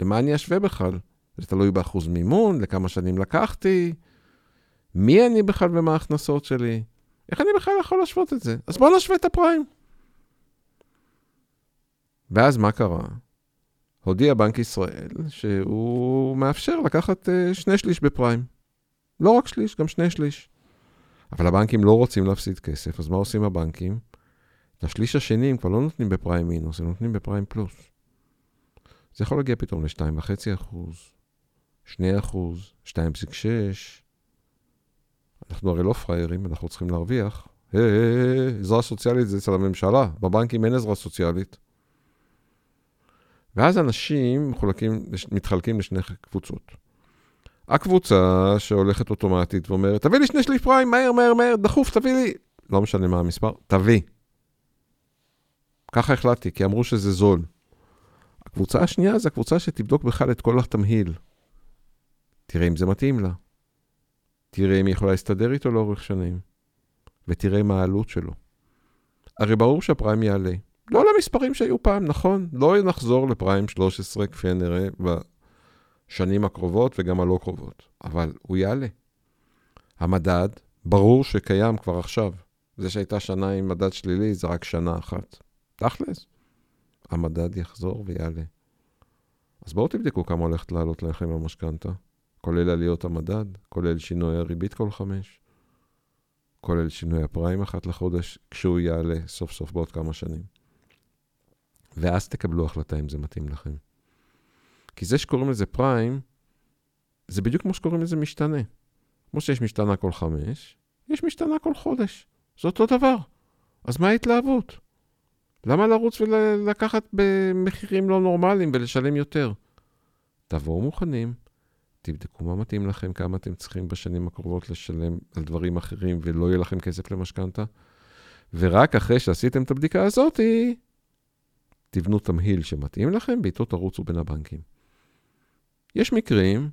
למה אני אשווה בכלל? זה תלוי באחוז מימון, לכמה שנים לקחתי, מי אני בכלל ומה ההכנסות שלי. איך אני בכלל יכול להשוות את זה? אז בואו נשווה את הפריים. ואז מה קרה? הודיע בנק ישראל שהוא מאפשר לקחת uh, שני שליש בפריים. לא רק שליש, גם שני שליש. אבל הבנקים לא רוצים להפסיד כסף, אז מה עושים הבנקים? את השליש השני הם כבר לא נותנים בפריים מינוס, הם נותנים בפריים פלוס. זה יכול להגיע פתאום ל-2.5 אחוז, 2 אחוז, 2.6. אנחנו הרי לא פראיירים, אנחנו צריכים להרוויח. היי, היי, היי, עזרה סוציאלית זה אצל הממשלה, בבנקים אין עזרה סוציאלית. ואז אנשים מחולקים, מתחלקים לשני קבוצות. הקבוצה שהולכת אוטומטית ואומרת, תביא לי שני שליש פריים, מהר, מהר, מהר, דחוף, תביא לי. לא משנה מה המספר, תביא. ככה החלטתי, כי אמרו שזה זול. הקבוצה השנייה זה הקבוצה שתבדוק בכלל את כל התמהיל. תראה אם זה מתאים לה. תראה אם היא יכולה להסתדר איתו לאורך שנים. ותראה מה העלות שלו. הרי ברור שהפריים יעלה. לא למספרים שהיו פעם, נכון? לא נחזור לפריים 13 כפי הנראה בשנים הקרובות וגם הלא קרובות, אבל הוא יעלה. המדד, ברור שקיים כבר עכשיו. זה שהייתה שנה עם מדד שלילי זה רק שנה אחת. תכלס. המדד יחזור ויעלה. אז בואו תבדקו כמה הולכת לעלות לכם המשכנתה, כולל עליות המדד, כולל שינוי הריבית כל חמש, כולל שינוי הפריים אחת לחודש, כשהוא יעלה סוף סוף בעוד כמה שנים. ואז תקבלו החלטה אם זה מתאים לכם. כי זה שקוראים לזה פריים, זה בדיוק כמו שקוראים לזה משתנה. כמו שיש משתנה כל חמש, יש משתנה כל חודש. זה אותו דבר. אז מה ההתלהבות? למה לרוץ ולקחת במחירים לא נורמליים ולשלם יותר? תבואו מוכנים, תבדקו מה מתאים לכם, כמה אתם צריכים בשנים הקרובות לשלם על דברים אחרים ולא יהיה לכם כסף למשכנתה, ורק אחרי שעשיתם את הבדיקה הזאתי, תבנו תמהיל שמתאים לכם, ואיתו תרוצו בין הבנקים. יש מקרים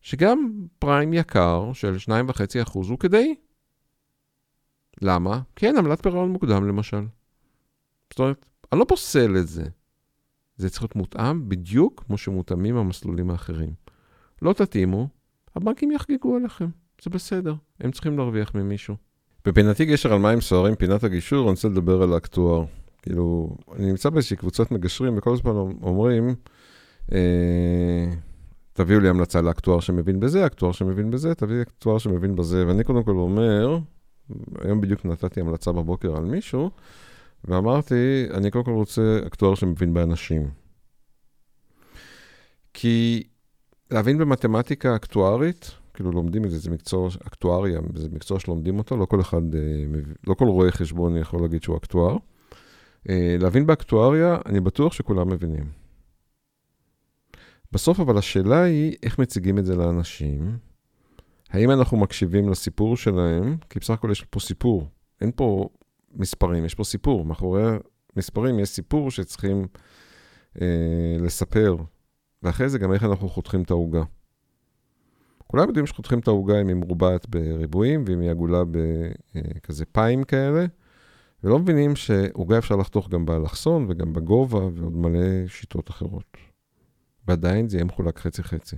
שגם פריים יקר של 2.5% הוא כדאי. למה? כי אין עמלת פירעון מוקדם למשל. זאת אומרת, אני לא פוסל את זה. זה צריך להיות מותאם בדיוק כמו שמותאמים המסלולים האחרים. לא תתאימו, הבנקים יחגגו עליכם, זה בסדר, הם צריכים להרוויח ממישהו. בפינתי גשר על מים סוערים, פינת הגישור, אני רוצה לדבר על האקטואר. כאילו, אני נמצא באיזושהי קבוצת מגשרים, וכל הזמן אומרים, אה, תביאו לי המלצה לאקטואר שמבין בזה, אקטואר שמבין בזה, תביאי אקטואר שמבין בזה. ואני קודם כל אומר, היום בדיוק נתתי המלצה בבוקר על מישהו, ואמרתי, אני קודם כל רוצה אקטואר שמבין באנשים. כי להבין במתמטיקה אקטוארית, כאילו לומדים את זה, זה מקצוע, אקטואריה, זה מקצוע שלומדים אותו, לא כל אחד, אה, לא כל רואה חשבון יכול להגיד שהוא אקטואר. אה, להבין באקטואריה, אני בטוח שכולם מבינים. בסוף אבל השאלה היא איך מציגים את זה לאנשים. האם אנחנו מקשיבים לסיפור שלהם? כי בסך הכל יש פה סיפור. אין פה מספרים, יש פה סיפור. מאחורי מספרים יש סיפור שצריכים אה, לספר. ואחרי זה גם איך אנחנו חותכים את העוגה. כולם יודעים שחותכים את העוגה אם היא מרובעת בריבועים ואם היא עגולה בכזה אה, פיים כאלה. ולא מבינים שעוגה אפשר לחתוך גם באלכסון וגם בגובה ועוד מלא שיטות אחרות. ועדיין זה יהיה מחולק חצי-חצי.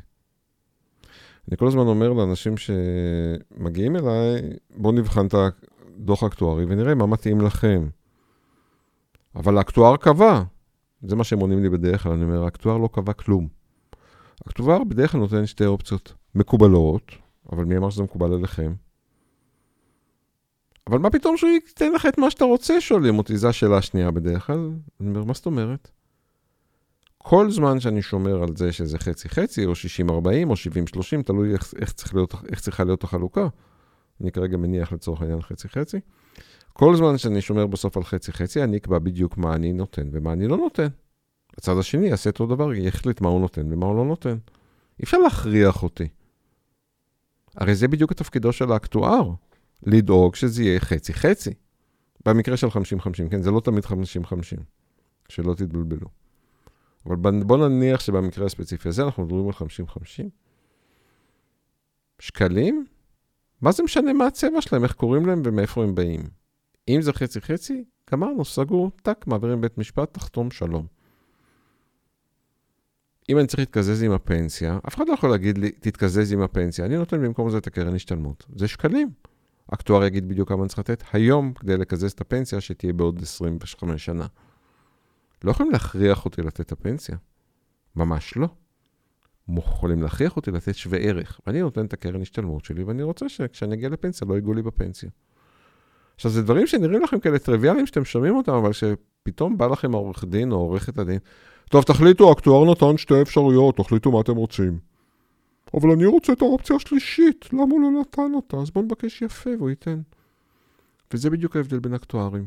אני כל הזמן אומר לאנשים שמגיעים אליי, בואו נבחן את הדוח האקטוארי ונראה מה מתאים לכם. אבל האקטואר קבע, זה מה שהם עונים לי בדרך כלל, אני אומר, האקטואר לא קבע כלום. האקטואר בדרך כלל נותן שתי אופציות מקובלות, אבל מי אמר שזה מקובל עליכם? אבל מה פתאום שהוא ייתן לך את מה שאתה רוצה, שואלים אותי, זו השאלה השנייה בדרך כלל. אני אומר, מה זאת אומרת? כל זמן שאני שומר על זה שזה חצי-חצי, או 60-40, או 70-30, תלוי איך, איך, צריך להיות, איך צריכה להיות החלוקה. אני כרגע מניח לצורך העניין חצי-חצי. כל זמן שאני שומר בסוף על חצי-חצי, אני אקבע בדיוק מה אני נותן ומה אני לא נותן. הצד השני יעשה אותו דבר, יחליט מה הוא נותן ומה הוא לא נותן. אי אפשר להכריח אותי. הרי זה בדיוק התפקידו של האקטואר, לדאוג שזה יהיה חצי-חצי. במקרה של 50-50, כן? זה לא תמיד 50-50, שלא תתבלבלו. אבל בואו נניח שבמקרה הספציפי הזה אנחנו מדברים על 50-50. שקלים? מה זה משנה מה הצבע שלהם, איך קוראים להם ומאיפה הם באים? אם זה חצי-חצי, גמרנו, סגור, טאק, מעבירים בית משפט, תחתום, שלום. אם אני צריך להתקזז עם הפנסיה, אף אחד לא יכול להגיד לי, תתקזז עם הפנסיה, אני נותן במקום זה את הקרן השתלמות. זה שקלים. אקטואר יגיד בדיוק כמה אני צריך לתת היום כדי לקזז את הפנסיה שתהיה בעוד 25 שנה. לא יכולים להכריח אותי לתת את הפנסיה. ממש לא. יכולים להכריח אותי לתת שווה ערך. ואני נותן את הקרן השתלמות שלי, ואני רוצה שכשאני אגיע לפנסיה לא ייגעו לי בפנסיה. עכשיו, זה דברים שנראים לכם כאלה טריוויאליים שאתם שומעים אותם, אבל שפתאום בא לכם העורך דין או עורכת הדין, טוב, תחליטו, האקטואר נתן שתי אפשרויות, תחליטו מה אתם רוצים. אבל אני רוצה את האופציה השלישית, למה הוא לא נתן אותה? אז בואו נבקש יפה והוא ייתן. וזה בדיוק ההבדל בין אקטוארים.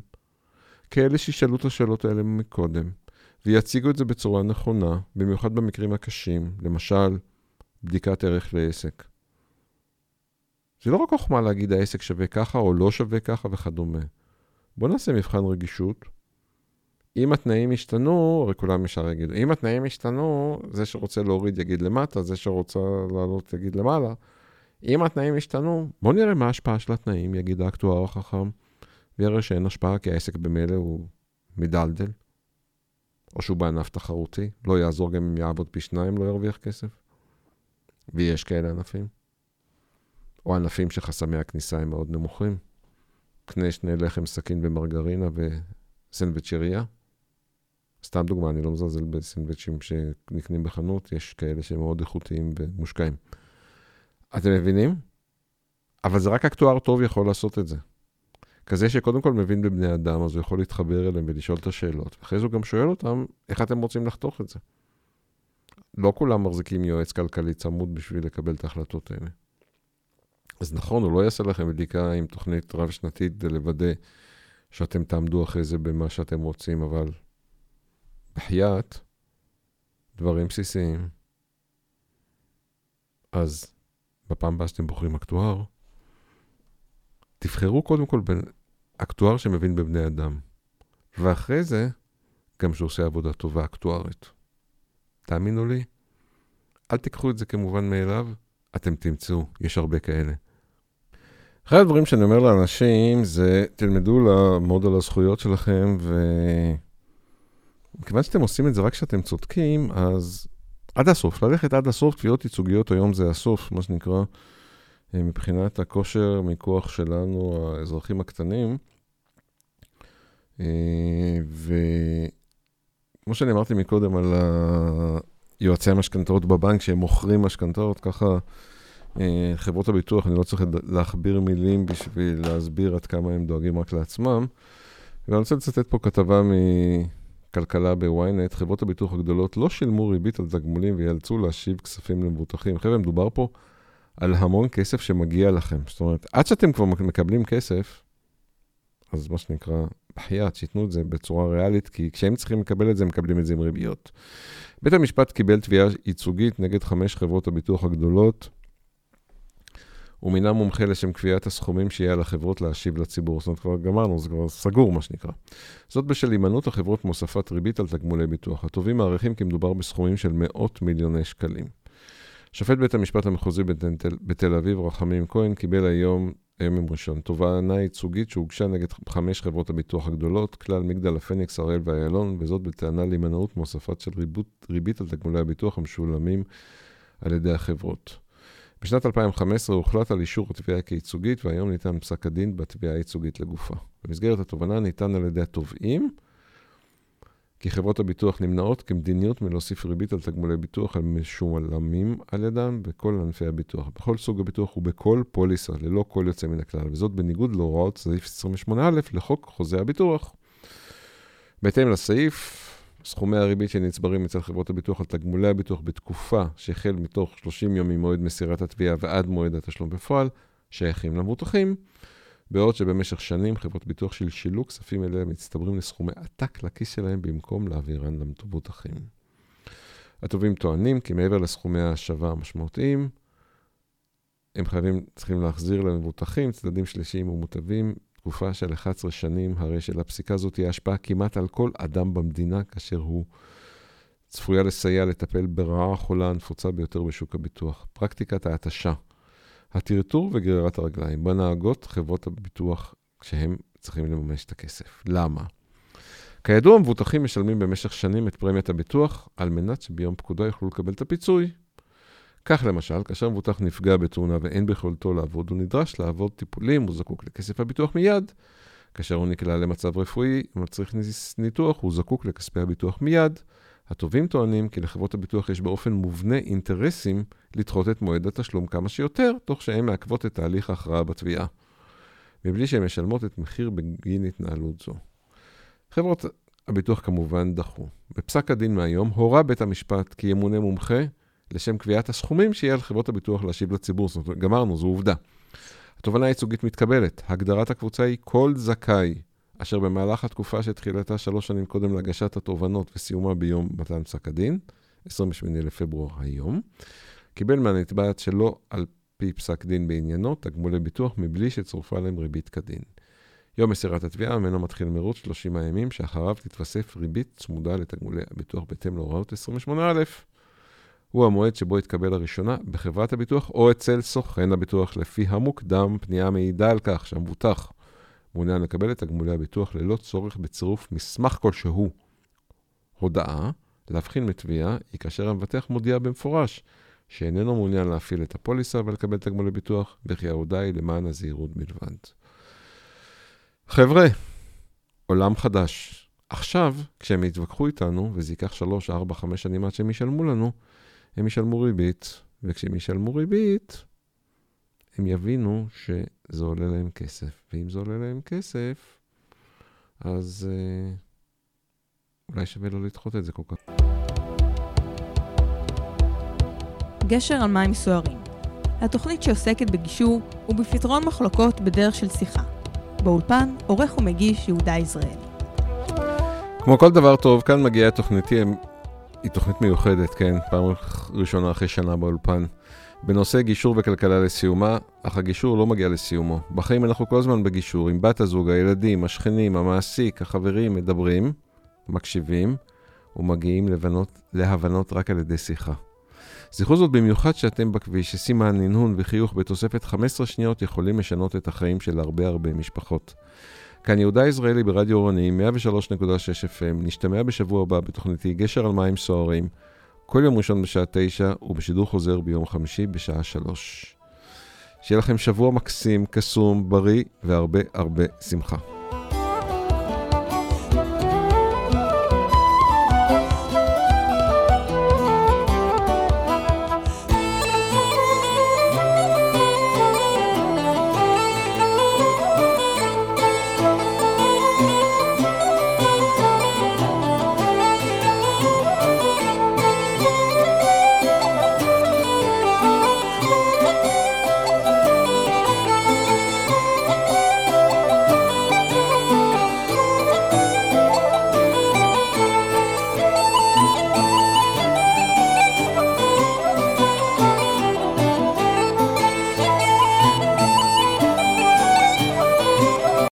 כאלה שישאלו את השאלות האלה מקודם, ויציגו את זה בצורה נכונה, במיוחד במקרים הקשים, למשל, בדיקת ערך לעסק. זה לא רק חוכמה להגיד העסק שווה ככה או לא שווה ככה וכדומה. בואו נעשה מבחן רגישות. אם התנאים ישתנו, הרי כולם ישר יגידו, אם התנאים ישתנו, זה שרוצה להוריד יגיד למטה, זה שרוצה לעלות יגיד למעלה. אם התנאים ישתנו, בואו נראה מה ההשפעה של התנאים, יגיד האקטואר החכם, ויראה שאין השפעה, כי העסק במילא הוא מדלדל, או שהוא בענף תחרותי, לא יעזור גם אם יעבוד פי שניים, לא ירוויח כסף. ויש כאלה ענפים. או ענפים שחסמי הכניסה הם מאוד נמוכים. קנה שני לחם, סכין ומרגרינה וסנדוויצ'ריה. סתם דוגמה, אני לא מזלזל בסנדוויצ'ים שנקנים בחנות, יש כאלה שהם מאוד איכותיים ומושקעים. אתם מבינים? אבל זה רק אקטואר טוב יכול לעשות את זה. כזה שקודם כל מבין בבני אדם, אז הוא יכול להתחבר אליהם ולשאול את השאלות. אחרי זה הוא גם שואל אותם, איך אתם רוצים לחתוך את זה? לא כולם מחזיקים יועץ כלכלי צמוד בשביל לקבל את ההחלטות האלה. אז נכון, הוא לא יעשה לכם בדיקה עם תוכנית רב-שנתית כדי לוודא שאתם תעמדו אחרי זה במה שאתם רוצים, אבל בחייאת, דברים בסיסיים. אז בפעם הבאה שאתם בוחרים אקטואר, תבחרו קודם כל בין אקטואר שמבין בבני אדם, ואחרי זה, גם שעושה עבודה טובה אקטוארית. תאמינו לי, אל תיקחו את זה כמובן מאליו, אתם תמצאו, יש הרבה כאלה. אחד הדברים שאני אומר לאנשים זה, תלמדו לעמוד על הזכויות שלכם, ומכיוון שאתם עושים את זה רק כשאתם צודקים, אז עד הסוף, ללכת עד הסוף, תביעות ייצוגיות היום זה הסוף, מה שנקרא, מבחינת הכושר מיקוח שלנו, האזרחים הקטנים. וכמו שאני אמרתי מקודם על יועצי המשכנתאות בבנק, שהם מוכרים משכנתאות, ככה אה, חברות הביטוח, אני לא צריך להכביר מילים בשביל להסביר עד כמה הם דואגים רק לעצמם. ואני רוצה לצטט פה כתבה מכלכלה בוויינט, חברות הביטוח הגדולות לא שילמו ריבית על תגמולים ויאלצו להשיב כספים למבוטחים. חבר'ה, מדובר פה על המון כסף שמגיע לכם. זאת אומרת, עד שאתם כבר מקבלים כסף, אז מה שנקרא, בחייאת, שייתנו את זה בצורה ריאלית, כי כשהם צריכים לקבל את זה, הם מקבלים את זה עם ריביות. בית המשפט קיבל תביעה ייצוגית נגד חמש חברות הביטוח הגדולות, הוא מינה מומחה לשם קביעת הסכומים שיהיה על החברות להשיב לציבור. זאת אומרת, כבר גמרנו, זה כבר סגור, מה שנקרא. זאת בשל הימנעות החברות מהוספת ריבית על תגמולי ביטוח. הטובים מעריכים כי מדובר בסכומים של מאות מיליוני שקלים. שופט בית המשפט המחוזי בתל, בתל אביב, רחמים כהן, קיבל היום, היום יום ראשון, תובענה ייצוגית שהוגשה נגד חמש חברות הביטוח הגדולות, כלל מגדל הפניקס, הראל ואיילון, וזאת בטענה להימנעות מהוספת של ריבית, ריבית על תגמולי הביטוח המשולמים על ידי החברות. בשנת 2015 הוחלט על אישור התביעה כייצוגית, והיום ניתן פסק הדין בתביעה הייצוגית לגופה. במסגרת התובנה ניתן על ידי התובעים כי חברות הביטוח נמנעות כמדיניות מלהוסיף ריבית על תגמולי ביטוח על משולמים על ידם בכל ענפי הביטוח, בכל סוג הביטוח ובכל פוליסה, ללא כל יוצא מן הכלל, וזאת בניגוד להוראות סעיף 28א לחוק חוזה הביטוח. בהתאם לסעיף, סכומי הריבית שנצברים אצל חברות הביטוח על תגמולי הביטוח בתקופה שהחל מתוך 30 יום ממועד מסירת התביעה ועד מועד התשלום בפועל, שייכים למבוטחים, בעוד שבמשך שנים חברות ביטוח שלשלו כספים אלה מצטברים לסכומי עתק לכיס שלהם במקום להעבירן למבוטחים. התובעים טוענים כי מעבר לסכומי ההשבה המשמעותיים, הם חייבים, צריכים להחזיר למבוטחים, צדדים שלישיים ומוטבים, תקופה של 11 שנים, הרי שלפסיקה הזאת תהיה השפעה כמעט על כל אדם במדינה, כאשר הוא צפויה לסייע לטפל ברעה החולה הנפוצה ביותר בשוק הביטוח, פרקטיקת ההתשה. הטרטור וגרירת הרגליים בנהגות חברות הביטוח כשהם צריכים לממש את הכסף. למה? כידוע, המבוטחים משלמים במשך שנים את פרמיית הביטוח על מנת שביום פקודה יוכלו לקבל את הפיצוי. כך למשל, כאשר מבוטח נפגע בתאונה ואין ביכולתו לעבוד, הוא נדרש לעבוד טיפולים, הוא זקוק לכסף הביטוח מיד. כאשר הוא נקלע למצב רפואי ומצריך ניתוח, הוא זקוק לכספי הביטוח מיד. התובעים טוענים כי לחברות הביטוח יש באופן מובנה אינטרסים לדחות את מועד התשלום כמה שיותר, תוך שהן מעכבות את תהליך ההכרעה בתביעה, מבלי שהן משלמות את מחיר בגין התנהלות זו. חברות הביטוח כמובן דחו. בפסק הדין מהיום הורה בית המשפט כי ימונה מומחה לשם קביעת הסכומים שיהיה על חברות הביטוח להשיב לציבור. זאת אומרת, גמרנו, זו עובדה. התובנה הייצוגית מתקבלת. הגדרת הקבוצה היא כל זכאי אשר במהלך התקופה שתחילתה שלוש שנים קודם להגשת התובנות וסיומה ביום מתן פסק הדין, 28 לפברואר היום, קיבל מהנתבעת שלא על פי פסק דין בעניינו תגמולי ביטוח מבלי שצורפה להם ריבית כדין. יום מסירת התביעה ממנו מתחיל מרוץ 30 הימים, שאחריו תתווסף ריבית צמודה לתגמולי הביטוח בהתאם להוראות 28א. הוא המועד שבו התקבל לראשונה בחברת הביטוח או אצל סוכן הביטוח, לפי המוקדם, פנייה מעידה על כך שהמבוטח מעוניין לקבל את תגמולי הביטוח ללא צורך בצירוף מסמך כלשהו. הודעה, להבחין מתביעה, היא כאשר המבטח מודיע במפורש שאיננו מעוניין להפעיל את הפוליסה ולקבל תגמולי ביטוח, וכי ההודעה היא למען הזהירות בלבד. חבר'ה, עולם חדש. עכשיו, כשהם יתווכחו איתנו, וזה ייקח 3, 4, 5 שנים עד שהם ישלמו לנו, הם ישלמו ריבית, וכשהם ישלמו ריבית, הם יבינו שזה עולה להם כסף. ואם זה עולה להם כסף, אז אה, אולי שווה לא לדחות את זה כל כך. גשר על מים סוערים. התוכנית שעוסקת בגישור ובפתרון מחלוקות בדרך של שיחה. באולפן, עורך ומגיש יהודה יזרעאלי. כמו כל דבר טוב, כאן מגיעה תוכניתי, היא תוכנית מיוחדת, כן, פעם ראשונה אחרי שנה באולפן. בנושא גישור וכלכלה לסיומה, אך הגישור לא מגיע לסיומו. בחיים אנחנו כל הזמן בגישור, עם בת הזוג, הילדים, השכנים, המעסיק, החברים, מדברים, מקשיבים, ומגיעים לבנות, להבנות רק על ידי שיחה. זכרו זאת במיוחד שאתם בכביש, שסימן, ננהון וחיוך בתוספת 15 שניות יכולים לשנות את החיים של הרבה הרבה משפחות. כאן יהודה יזרעאלי ברדיו אורני, 103.6 FM, נשתמע בשבוע הבא בתוכניתי גשר על מים סוערים. כל יום ראשון בשעה תשע, ובשידור חוזר ביום חמישי בשעה שלוש. שיהיה לכם שבוע מקסים, קסום, בריא והרבה הרבה שמחה.